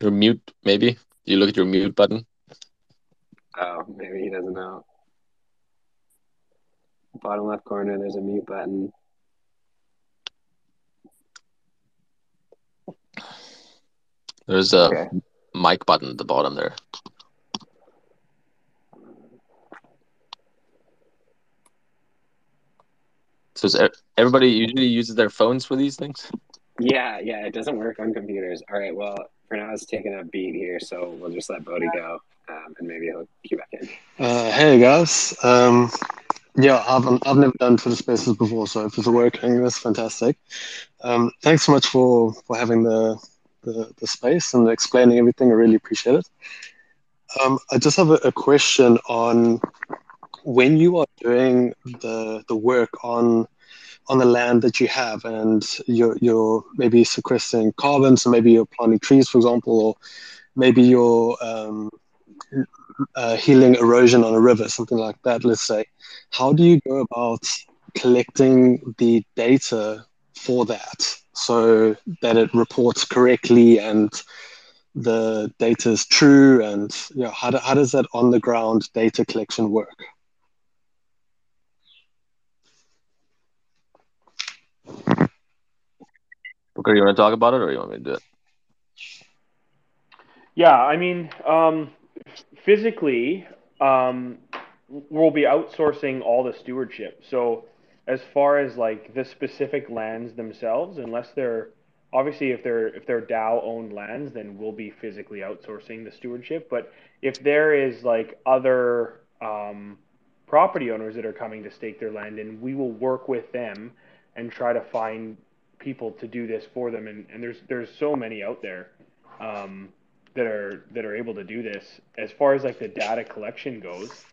Your mute, maybe? You look at your mute button. Oh, maybe he doesn't know. Bottom left corner, there's a mute button. There's a okay. mic button at the bottom there. So everybody usually uses their phones for these things? Yeah, yeah, it doesn't work on computers. All right, well, Pranav taking a beat here, so we'll just let Bodhi go, um, and maybe he'll cue back in. Uh, hey guys, um, yeah, I've I've never done Twitter Spaces before, so if it's working, that's fantastic. Um, thanks so much for for having the, the, the space and explaining everything. I really appreciate it. Um, I just have a, a question on when you are doing the the work on on the land that you have and you're, you're maybe sequestering carbon so maybe you're planting trees for example or maybe you're um, uh, healing erosion on a river something like that let's say how do you go about collecting the data for that so that it reports correctly and the data is true and you know, how, do, how does that on the ground data collection work? Booker, you want to talk about it or you want me to do it? Yeah, I mean, um, physically, um, we'll be outsourcing all the stewardship. So, as far as like the specific lands themselves, unless they're obviously if they're if they're DAO owned lands, then we'll be physically outsourcing the stewardship. But if there is like other um, property owners that are coming to stake their land, and we will work with them and try to find people to do this for them. And, and there's there's so many out there um, that are that are able to do this. As far as like the data collection goes,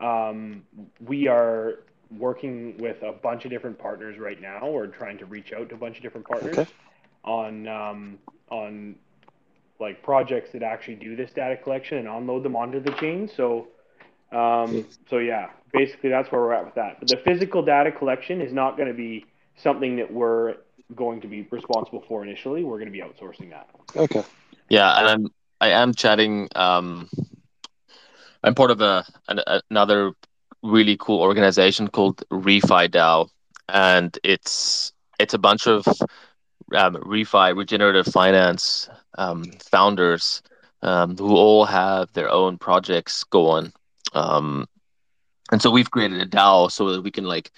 um, we are working with a bunch of different partners right now. We're trying to reach out to a bunch of different partners Okay. on um, on like projects that actually do this data collection and unload them onto the chain. So um, so yeah, basically that's where we're at with that. But the physical data collection is not going to be something that we're going to be responsible for initially. We're going to be outsourcing that. Okay. Yeah, and I'm I am chatting. Um, I'm part of a an, another really cool organization called Refi DAO, and it's it's a bunch of um, refi regenerative finance um, founders um, who all have their own projects going. Um, and so we've created a DAO so that we can like,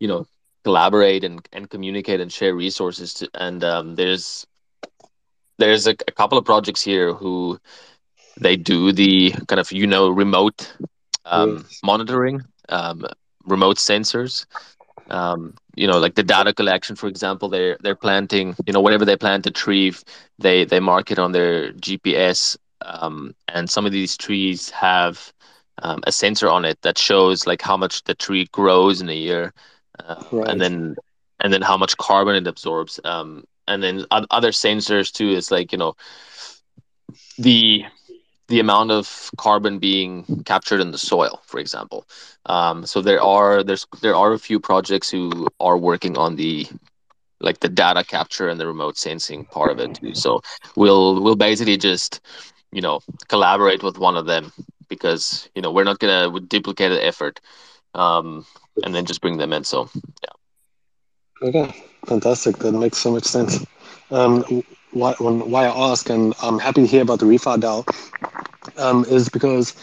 you know, collaborate and, and communicate and share resources. To, and um, there's there's a, a couple of projects here who they do the kind of you know remote um, Yes. monitoring, um, remote sensors. Um, you know, like the data collection, for example, they're they're planting. You know, whenever they plant a tree, they they mark it on their GPS, um, and some of these trees have um, a sensor on it that shows like how much the tree grows in a year, uh, Right. and then and then how much carbon it absorbs. Um, and then other sensors too is like you know the the amount of carbon being captured in the soil, for example. Um, so there are there's there are a few projects who are working on the like the data capture and the remote sensing part of it too. So we'll we'll basically just you know collaborate with one of them because you know we're not gonna duplicate the effort um, and then just bring them in. So yeah. Okay, fantastic. That makes so much sense. Um, why, why I ask, and I'm happy to hear about the Refi DAO, um, is because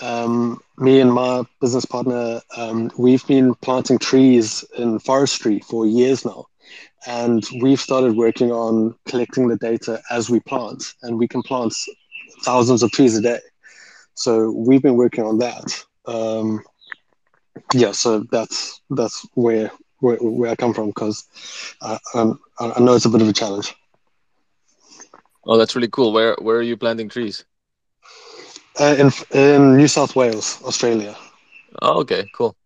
um, me and my business partner, um, we've been planting trees in forestry for years now. And we've started working on collecting the data as we plant, and we can plant thousands of trees a day. So we've been working on that. Um, yeah, so that's that's where where, where I come from because I, um, I I know it's a bit of a challenge. oh, that's really cool. Where where are you planting trees? Uh, in in New South Wales, Australia. Oh, okay, cool.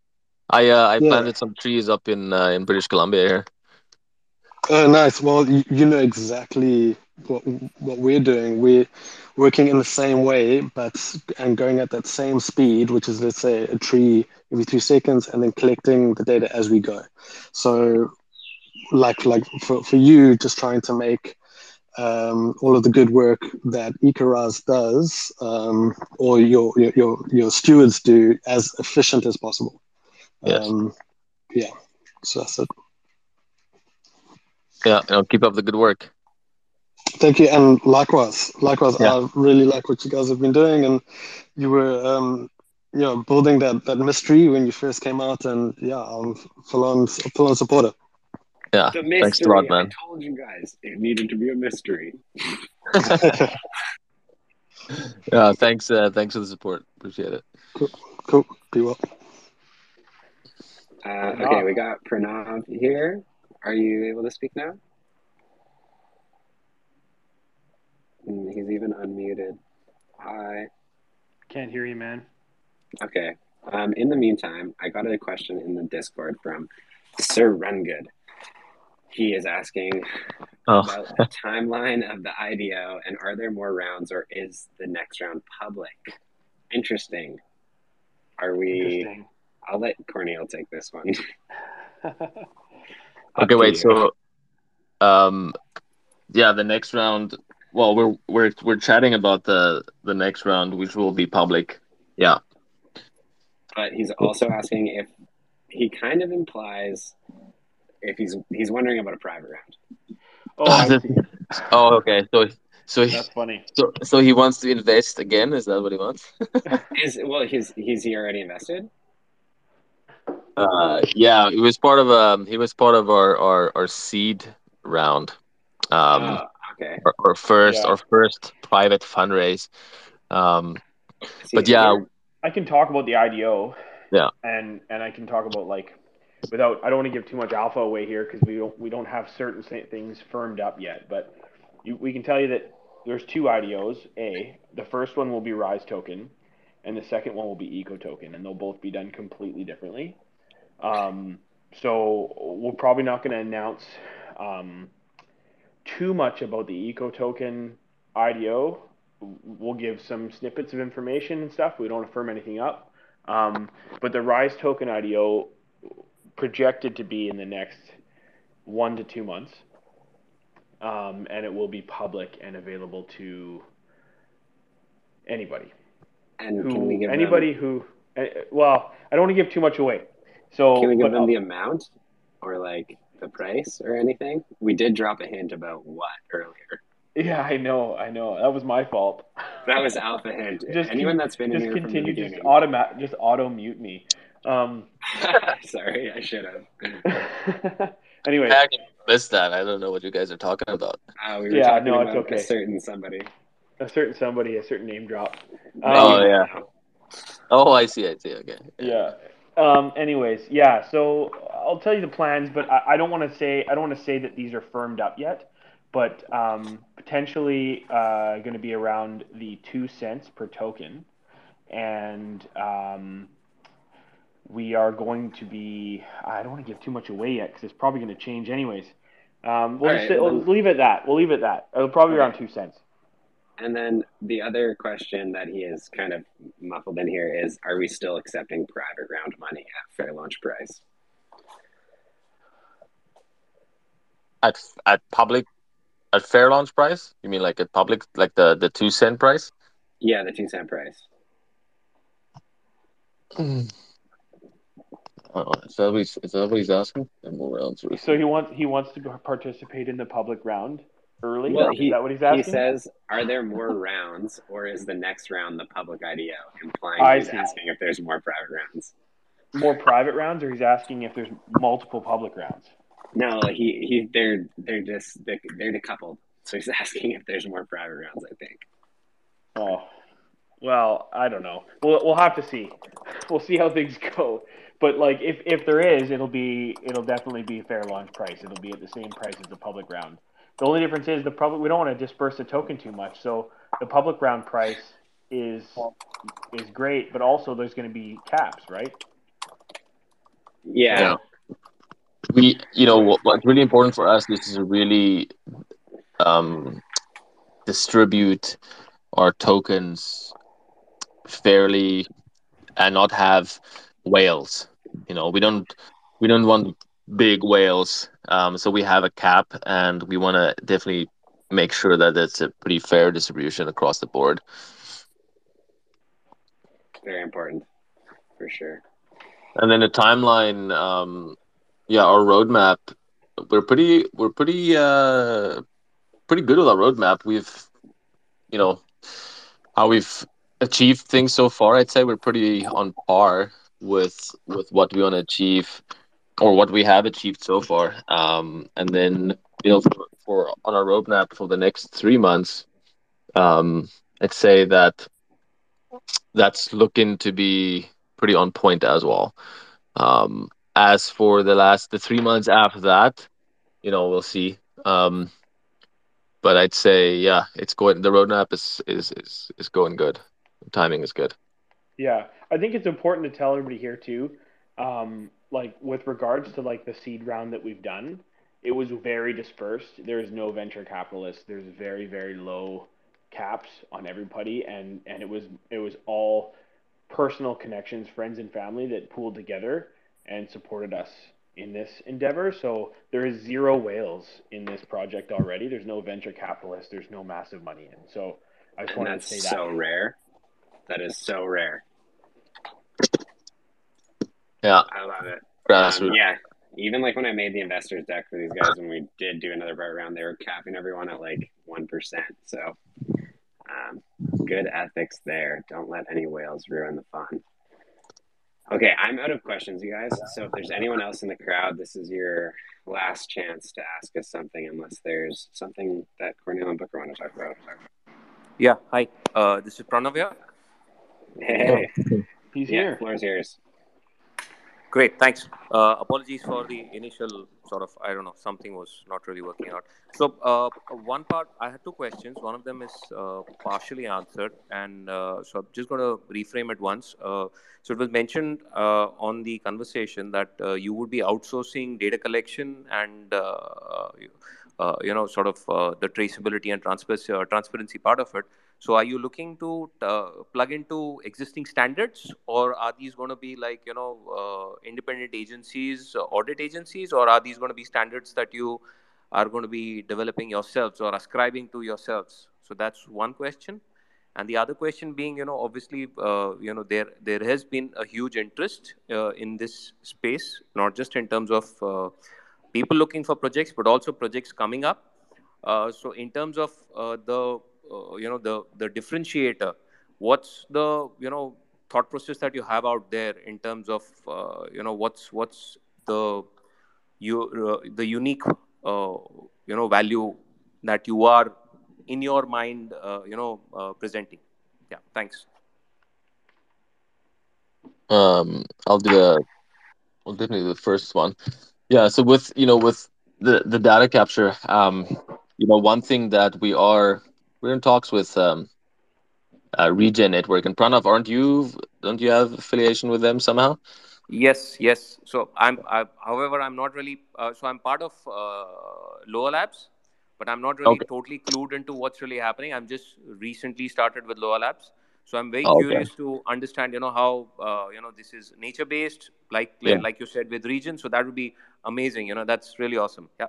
I uh, I Yeah. planted some trees up in uh, in British Columbia here. Oh, nice. Well, you, you know exactly what what we're doing. We're working in the same way, but and going at that same speed, which is let's say a tree every three seconds, and then collecting the data as we go. So, like like for for you, just trying to make um, all of the good work that Ecorise does, um, or your, your your your stewards do, as efficient as possible. Yes. Um, yeah. So that's it. Yeah, you know, keep up the good work. Thank you, and likewise, likewise, Yeah. I really like what you guys have been doing, and you were, um, you know, building that that mystery when you first came out, and yeah, I'm full on full on supporter. Yeah, The mystery. thanks a lot, man. I told you guys it needed to be a mystery. Yeah, thanks. Uh, thanks for the support. Appreciate it. cool. Be well. Uh, okay, we got Pranav here. Are you able to speak now? Mm, He's even unmuted. Hi. Can't hear you, man. Okay. Um, in the meantime, I got a question in the Discord from Sir Rungood. He is asking Oh, about the timeline of the IDO and are there more rounds or is the next round public? Interesting. Are we? Interesting. I'll let Corneile take this one. Okay. Wait. you. So, um, yeah, the next round well, we're we're we're chatting about the the next round, which will be public. Yeah. But he's also asking if he kind of implies if he's he's wondering about a private round. Oh, I. Oh, okay. So so he, That's funny. so so he wants to invest again. Is that what he wants? Is well, he's he's he already invested? Uh, yeah, he was part of um he was part of our our, our seed round. Um, oh, okay. our, our first Yeah. our first private fundraise. Um, but yeah, here? I can talk about the IDO. Yeah. And and I can talk about like without I don't want to give too much alpha away here because we don't we don't have certain things firmed up yet. But you, we can tell you that there's two IDOs. A the first one will be Rise Token, and the second one will be Eco Token, and they'll both be done completely differently. Um, so we're probably not going to announce um, too much about the Eco Token IDO. We'll give some snippets of information and stuff. We don't affirm anything up. Um, but the Rise Token IDO projected to be in the next one to two months. Um, and it will be public and available to anybody and who can we give anybody who eh, well I don't want to give too much away. So can we give them I'll- the amount or like the price or anything? We did drop a hint about what earlier. Yeah I know I know that was my fault. That was alpha hint. Just Anyone con- that's been in just here from the continue just beginning. automat just auto mute me. Um, Sorry, I should have. anyway, I missed that. I don't know what you guys are talking about. Uh, we were Yeah, talking no, it's about okay. a certain somebody. a certain somebody, a certain name drop. Um, Oh, yeah. Oh, I see. I see. Okay. Yeah. Um, anyways, yeah. So I'll tell you the plans, but I, I don't want to say I don't want to say that these are firmed up yet. But um, potentially uh, going to be around the two cents per token, and um, we are going to be. I don't want to give too much away yet because it's probably going to change anyways. Um, we'll All just right, say, we'll then- leave it at that. We'll leave it at that. It'll probably be Okay. around two cents. And then the other question that he is kind of muffled in here is: Are we still accepting private round money at fair launch price? At at public, at fair launch price. You mean like at public, like the the two cent price? Yeah, the two cent price. Oh, is that what he's, is that what he's asking? And more answers. So he wants he wants to participate in the public round early. Well, is he- that what he's asking? He says, "Are there more rounds, or is the next round the public IDO?" Implying I he's see. asking if there's more private rounds. more private rounds, or he's asking if there's multiple public rounds. No, he he they're they're just they're, they're decoupled. So he's asking if there's more private rounds. I think. Oh, well, I don't know. We'll we'll have to see. We'll see how things go. But like, if if there is, it'll be it'll definitely be a fair launch price. It'll be at the same price as the public round. The only difference is the public. We don't want to disperse the token too much, so the public round price is is great, but also there's going to be caps, right? Yeah. We you know what, what's really important for us is to really um, distribute our tokens fairly and not have whales. You know we don't we don't want big whales. Um, so we have a cap and we want to definitely make sure that it's a pretty fair distribution across the board. Very important, for sure. And then the timeline, um, yeah, our roadmap, we're pretty, we're pretty, uh, pretty good with our roadmap. We've, you know, how we've achieved things so far. I'd say we're pretty on par with with what we want to achieve, or what we have achieved so far. Um, and then you know, for, for on our roadmap for the next three months, um, I'd say that that's looking to be pretty on point as well. Um, as for the last the three months after that, you know, we'll see. Um, but I'd say, yeah, it's going. The roadmap is is is, is going good. The timing is good. Yeah, I think it's important to tell everybody here too, um, like with regards to like the seed round that we've done, it was very dispersed. There's no venture capitalists. There's very very low caps on everybody, and and it was it was all personal connections, friends and family that pooled together and supported us in this endeavor. So there is zero whales in this project already. There's no venture capitalists. There's no massive money in. So I just And wanted to that's say that. so rare. That is so rare. Yeah, I love it. Um, yeah. Even like when I made the investors deck for these guys, when we did do another BART round, they were capping everyone at like one percent. So, um, good ethics there. Don't let any whales ruin the fun. Okay, I'm out of questions, you guys. So if there's anyone else in the crowd, this is your last chance to ask us something, unless there's something that Corneile and Booker want to talk about. Yeah, hi. Uh, this is Pranav here. Hey, He's here. yeah, here. floor's yours. Great, thanks. Uh, apologies for the initial sort of, I don't know, something was not really working out. So, uh, one part, I had two questions. One of them is uh, partially answered, and uh, so I'm just going to reframe it once. Uh, so, it was mentioned uh, on the conversation that you would be outsourcing data collection and, you know, sort of the traceability and transparency part of it. So are you looking to uh, plug into existing standards, or are these going to be like you know uh, independent agencies, audit agencies, or are these going to be standards that you are going to be developing yourselves or ascribing to yourselves? So that's one question. And the other question being, you know, obviously, uh, you know, there there has been a huge interest uh, in this space, not just in terms of uh, people looking for projects, but also projects coming up. Uh, so in terms of the you know the the differentiator what's the you know thought process that you have out there in terms of uh, you know what's what's the you uh, the unique uh, you know value that you are in your mind uh, you know uh, presenting yeah thanks Um, I'll do the, I'll definitely the first one. Yeah. So with you know with the the data capture, um, you know one thing that we are we're in talks with um, uh, Regen Network and Pranav. Aren't you? Don't you have affiliation with them somehow? yes yes so i'm I, however i'm not really uh, so i'm part of uh, lower labs but i'm not really Okay. totally clued into what's really happening i'm just recently started with lower labs so i'm very Okay. curious to understand you know how uh, you know this is nature based like Yeah. like you said with Regen so that would be amazing you know that's really awesome yeah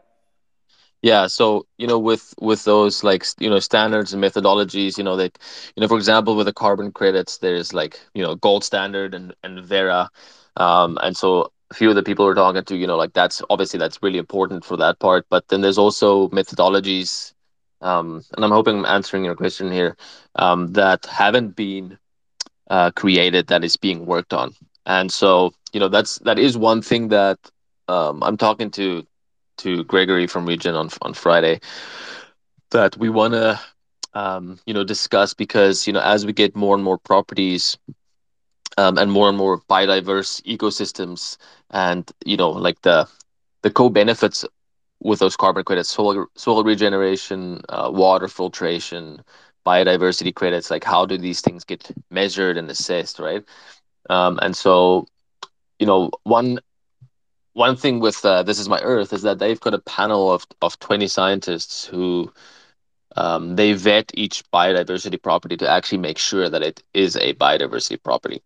Yeah, so you know, with with those like you know standards and methodologies, you know that you know, for example, with the carbon credits, there's like you know gold standard and and Verra, um, and so a few of the people we're talking to, you know, like that's obviously that's really important for that part. But then there's also methodologies, um, and I'm hoping I'm answering your question here, um, that haven't been uh, created that is being worked on, and so you know that's that is one thing that um, I'm talking to to Gregory from Regen on on Friday that we want to um, you know discuss because you know as we get more and more properties um, and more and more biodiverse ecosystems and you know like the the co-benefits with those carbon credits soil soil regeneration uh, water filtration biodiversity credits like how do these things get measured and assessed right? Um, and so you know one one thing with uh, This Is My Earth is that they've got a panel of, of 20 scientists who um, they vet each biodiversity property to actually make sure that it is a biodiversity property.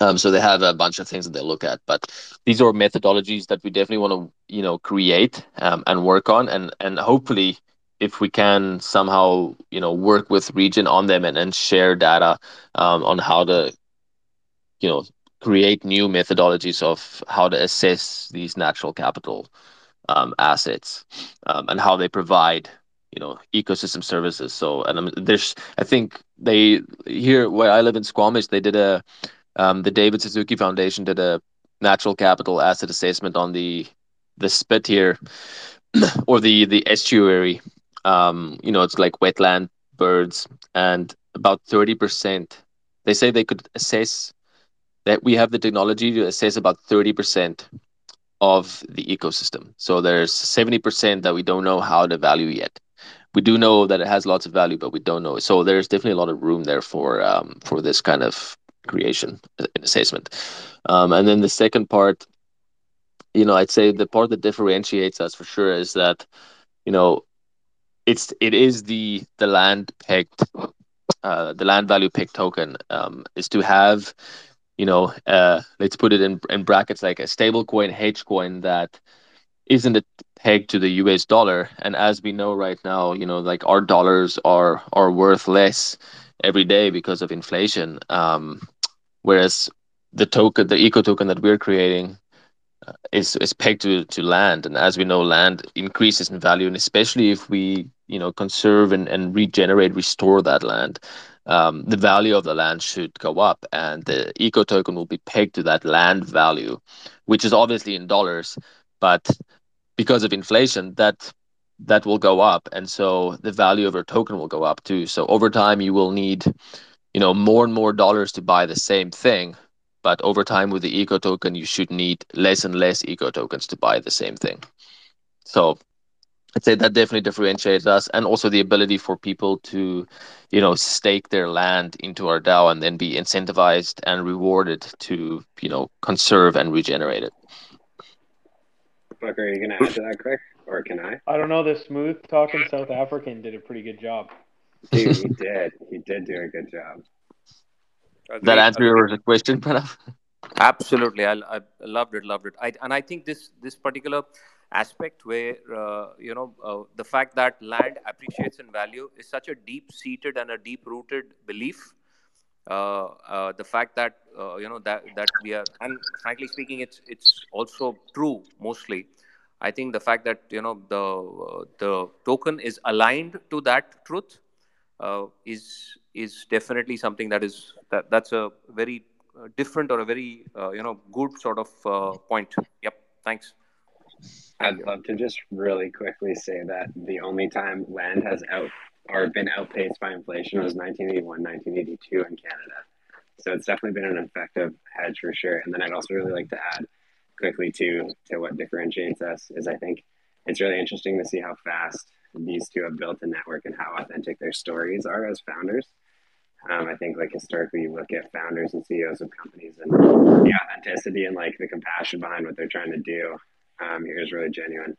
Um, so they have a bunch of things that they look at, but these are methodologies that we definitely want to, you know, create um, and work on, and and hopefully, if we can somehow, you know, work with Regen on them and, and share data um, on how to, you know, create new methodologies of how to assess these natural capital um, assets um, and how they provide you know ecosystem services. So and um, there's i think they here where i live in squamish they did a um, the david suzuki foundation did a natural capital asset assessment on the the spit here or the the estuary. Um, you know it's like wetland birds and about 30% they say they could assess that we have the technology to assess about 30% of the ecosystem. So there's 70% that we don't know how to value yet. We do know that it has lots of value, but we don't know. So there's definitely a lot of room there for um, for this kind of creation and assessment. Um, and then the second part, you know, I'd say the part that differentiates us for sure is that, you know, it's it is the the land pegged, uh, the land value pegged token um, is to have you know, uh, let's put it in in brackets like a stable coin, H coin that isn't pegged to the US dollar. And as we know right now, you know, like our dollars are are worth less every day because of inflation. Um, whereas the token, the eco token that we're creating, uh, is is pegged to to land, and as we know, land increases in value, and especially if we you know conserve and, and regenerate, restore that land. Um, the value of the land should go up, and the eco token will be pegged to that land value, which is obviously in dollars, but because of inflation, that that will go up, and so the value of your token will go up too. So over time, you will need, you know, more and more dollars to buy the same thing, but over time with the eco token, you should need less and less eco tokens to buy the same thing. So I'd say that definitely differentiates us, and also the ability for people to, you know, stake their land into our DAO and then be incentivized and rewarded to, you know, conserve and regenerate it. Buck, are you going to add to that quick, or can I? I don't know. The smooth talking South African did a pretty good job. Dude, he did. He did do a good job. Agreed, that answer your question, Pranav? Absolutely, I, I loved it, loved it. I, and I think this this particular aspect where uh, you know uh, the fact that land appreciates in value is such a deep seated and a deep rooted belief. Uh, uh, the fact that uh, you know that that we are and frankly speaking it's it's also true mostly. I think the fact that you know the uh, the token is aligned to that truth is is definitely something that is that that's a very different or a very you know good sort of point. Yep. Thanks I'd love to just really quickly say that the only time land has out or been outpaced by inflation was 1981, 1982 in Canada. So it's definitely been an effective hedge for sure. And then I'd also really like to add quickly to to what differentiates us is I think it's really interesting to see how fast these two have built a network and how authentic their stories are as founders. Um, I think like historically you look at founders and CEOs of companies and the authenticity and like the compassion behind what they're trying to do um, here is really genuine.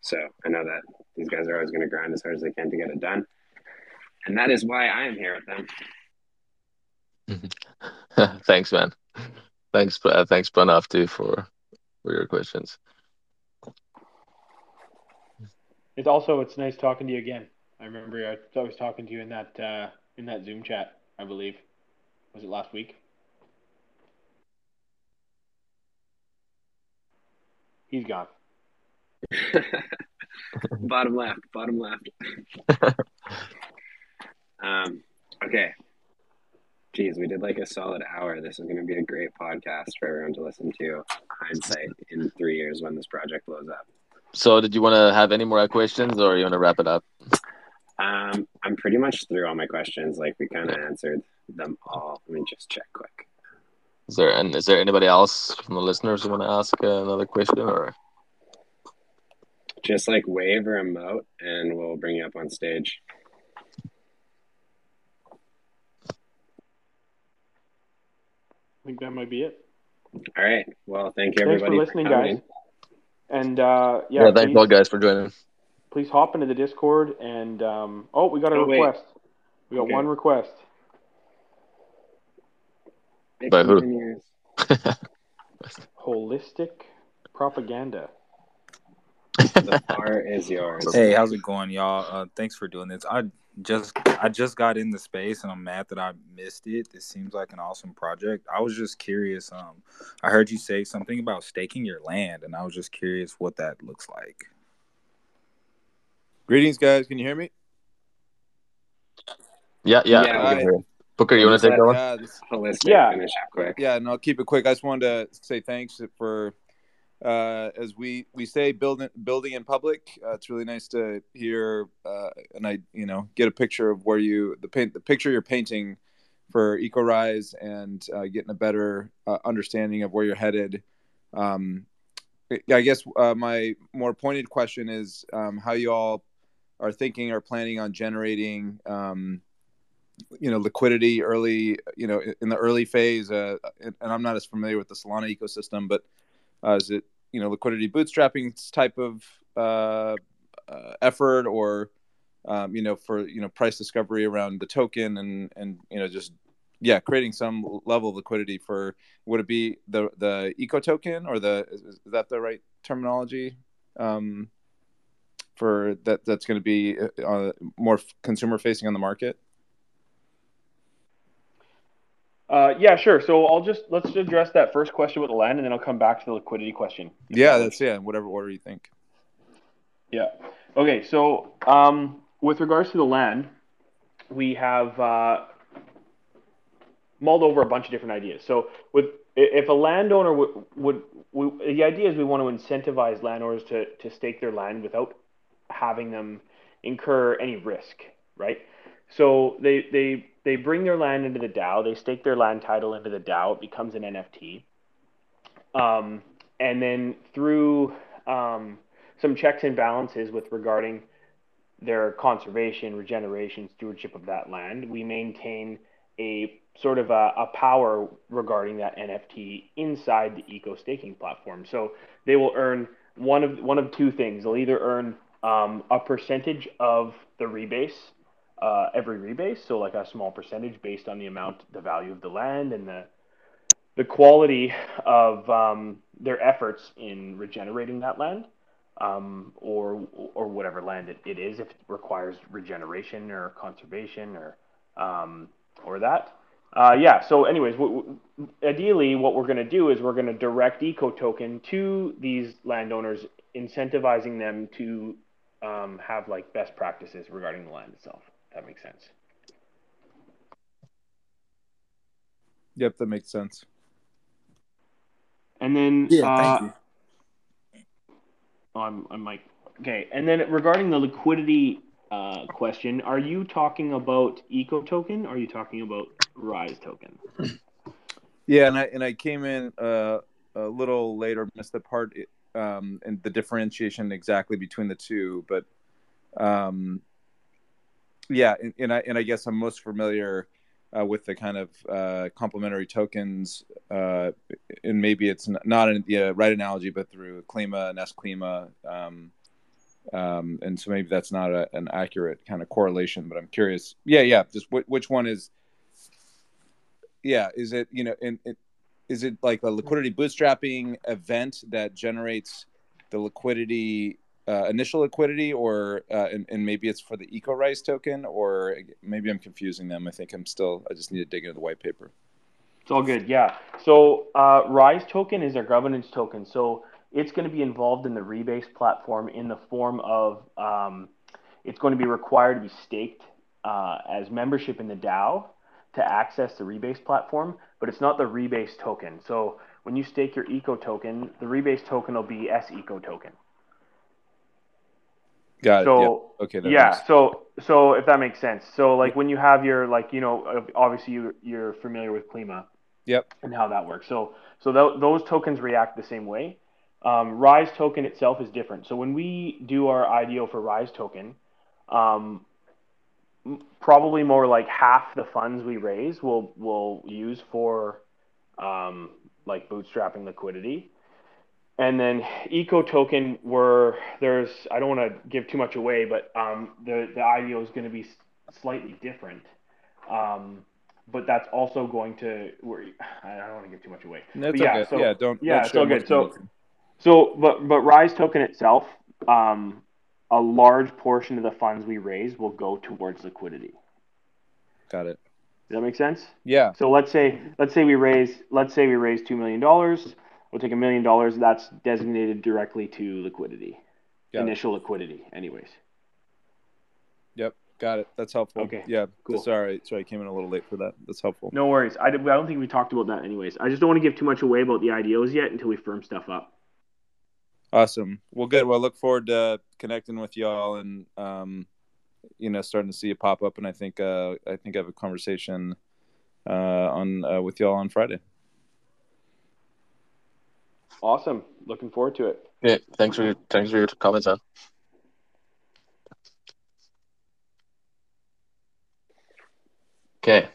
So I know that these guys are always going to grind as hard as they can to get it done. And that is why I am here with them. thanks, man. Thanks, uh, thanks, Pranav, too, for for your questions. It's also it's nice talking to you again. I remember I was talking to you in that uh, in that Zoom chat. I believe was it last week? He's gone. bottom left, bottom left. um, okay. Geez, we did like a solid hour. This is going to be a great podcast for everyone to listen to. Hindsight in three years when this project blows up. So, did you want to have any more questions, or you want to wrap it up? Um, I'm pretty much through all my questions. Like we kind of answered them all. Let me just check quick. Is there and is there anybody else from the listeners who want to ask another question or? Just like wave or emote, and we'll bring you up on stage. I think that might be it. All right. Well, thank you everybody Thanks for listening, for guys. And uh, yeah, yeah thanks please, all guys for joining. Please hop into the Discord and um, oh, we got a oh, request. Wait. We got okay. one request. By who? Holistic propaganda. the bar is yours. Hey, how's it going, y'all? Uh, thanks for doing this. I just I just got in the space, and I'm mad that I missed it. This seems like an awesome project. I was just curious. Um, I heard you say something about staking your land, and I was just curious what that looks like. Greetings, guys. Can you hear me? Yeah, yeah. yeah Booker, you want to take that one? Yeah, holistic. Yeah. Finish up quick. Yeah, no, I'll keep it quick. I just wanted to say thanks for, uh, as we we say, building building in public. Uh, it's really nice to hear, uh, and I you know get a picture of where you the paint the picture you're painting for EcoRise and uh, getting a better uh, understanding of where you're headed. Um, I guess uh, my more pointed question is um, how you all are thinking or planning on generating. Um, you know liquidity early you know in the early phase uh, and i'm not as familiar with the solana ecosystem but uh, is it you know liquidity bootstrapping type of uh, uh, effort or um, you know for you know price discovery around the token and and you know just yeah, creating some level of liquidity for would it be the the eco token or the is, is that the right terminology? Um, for that that's going to be uh, more consumer facing on the market. Uh, yeah, sure. So I'll just let's address that first question with the land, and then I'll come back to the liquidity question. Yeah, that's yeah. Whatever order you think. Yeah. Okay. So um, with regards to the land, we have uh, mulled over a bunch of different ideas. So with if a landowner would, would we, the idea is we want to incentivize landowners to to stake their land without having them incur any risk, right? So they they they bring their land into the DAO, they stake their land title into the DAO, it becomes an NFT. Um, and then through um, some checks and balances with regarding their conservation, regeneration, stewardship of that land, we maintain a sort of a, a, power regarding that NFT inside the eco staking platform. So they will earn one of one of two things. They'll either earn um, a percentage of the rebase uh, every rebase, so like a small percentage based on the amount, the value of the land, and the the quality of um, their efforts in regenerating that land, um, or or whatever land it, it is, if it requires regeneration or conservation or um, or that. Uh, yeah. So, anyways, w- w- ideally, what we're going to do is we're going to direct eco token to these landowners, incentivizing them to um, have like best practices regarding the land itself. That makes sense. Yep, that makes sense. And then yeah, uh, thank you. Oh, I'm, I'm Mike. Okay, and then regarding the liquidity uh, question, are you talking about Eco Token? Or are you talking about Rise Token? Yeah, and I and I came in uh, a little later, missed the part um, and the differentiation exactly between the two, but um, yeah, and, and, I and I guess I'm most familiar uh, with the kind of uh, complementary tokens, uh, and maybe it's not the right analogy, but through Klima and sKLIMA, um, um, and so maybe that's not a, an accurate kind of correlation. But I'm curious. Yeah, yeah. Just w- which one is? Yeah, is it you know, in, is it like a liquidity bootstrapping event that generates the liquidity uh, initial liquidity or uh, and, and, maybe it's for the eco rise token or maybe i'm confusing them. I think i'm still i just need to dig into the white paper. It's all good. Yeah. So uh, rise token is our governance token. So it's going to be involved in the rebase platform in the form of um, it's going to be required to be staked uh, as membership in the dao to access the rebase platform but it's not the rebase token. So when you stake your eco token, the rebase token will be S eco token. Got it. So okay. yeah. Makes... So so if that makes sense. So like when you have your like you know obviously you you're familiar with Klima. Yep. And how that works. So so th- those tokens react the same way. Um, Rise token itself is different. So when we do our IDO for Rise token, um, probably more like half the funds we raise will will use for um, like bootstrapping liquidity. And then eco token where there's I don't want to give too much away, but um, the the IDO is going to be slightly different. Um, but that's also going to where I don't want to give too much away. That's yeah, okay. So, yeah, don't. Yeah, don't it's all good. So, so but but Rise token itself, um, a large portion of the funds we raise will go towards liquidity. Got it. Does that make sense? Yeah. So let's say let's say we raise let's say we raise two million dollars. We'll take a million dollars that's designated directly to liquidity, Got initial liquidity, anyways. Yep, got it. That's helpful. Okay. Yeah, cool. Sorry, sorry, I came in a little late for that. That's helpful. No worries. I, I don't think we talked about that, anyways. I just don't want to give too much away about the IDOs yet until we firm stuff up. Awesome. Well, good. Well, I look forward to connecting with y'all and um, you know starting to see it pop up. And I think uh, I think I have a conversation uh, on uh, with y'all on Friday. Awesome. Looking forward to it. Yeah. Thanks for your, thanks for your comments, man. Okay.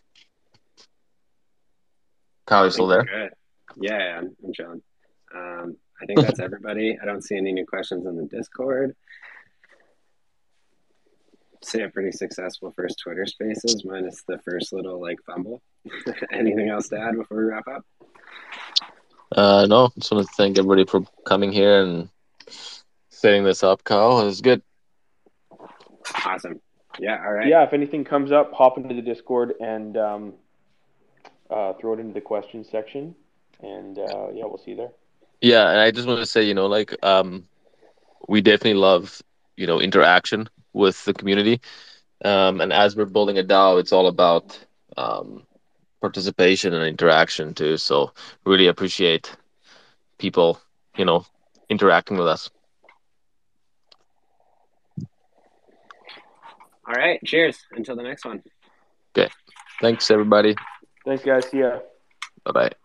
Kyle, you still there? Good. Yeah, I'm, I'm chilling. Um, I think that's everybody. I don't see any new questions in the Discord. say a pretty successful first Twitter Spaces, minus the first little like fumble. Anything else to add before we wrap up? Uh, no, just want to thank everybody for coming here and setting this up. Kyle, it was good. Awesome. Yeah. All right. Yeah. If anything comes up, hop into the Discord and um, uh, throw it into the questions section, and uh, yeah, we'll see you there. Yeah, and I just want to say, you know, like um, we definitely love, you know, interaction with the community, um, and as we're building a DAO, it's all about um, participation and interaction too. So really appreciate people, you know, interacting with us. All right. Cheers. Until the next one. Okay. Thanks, everybody. Thanks, guys. See ya. Bye bye.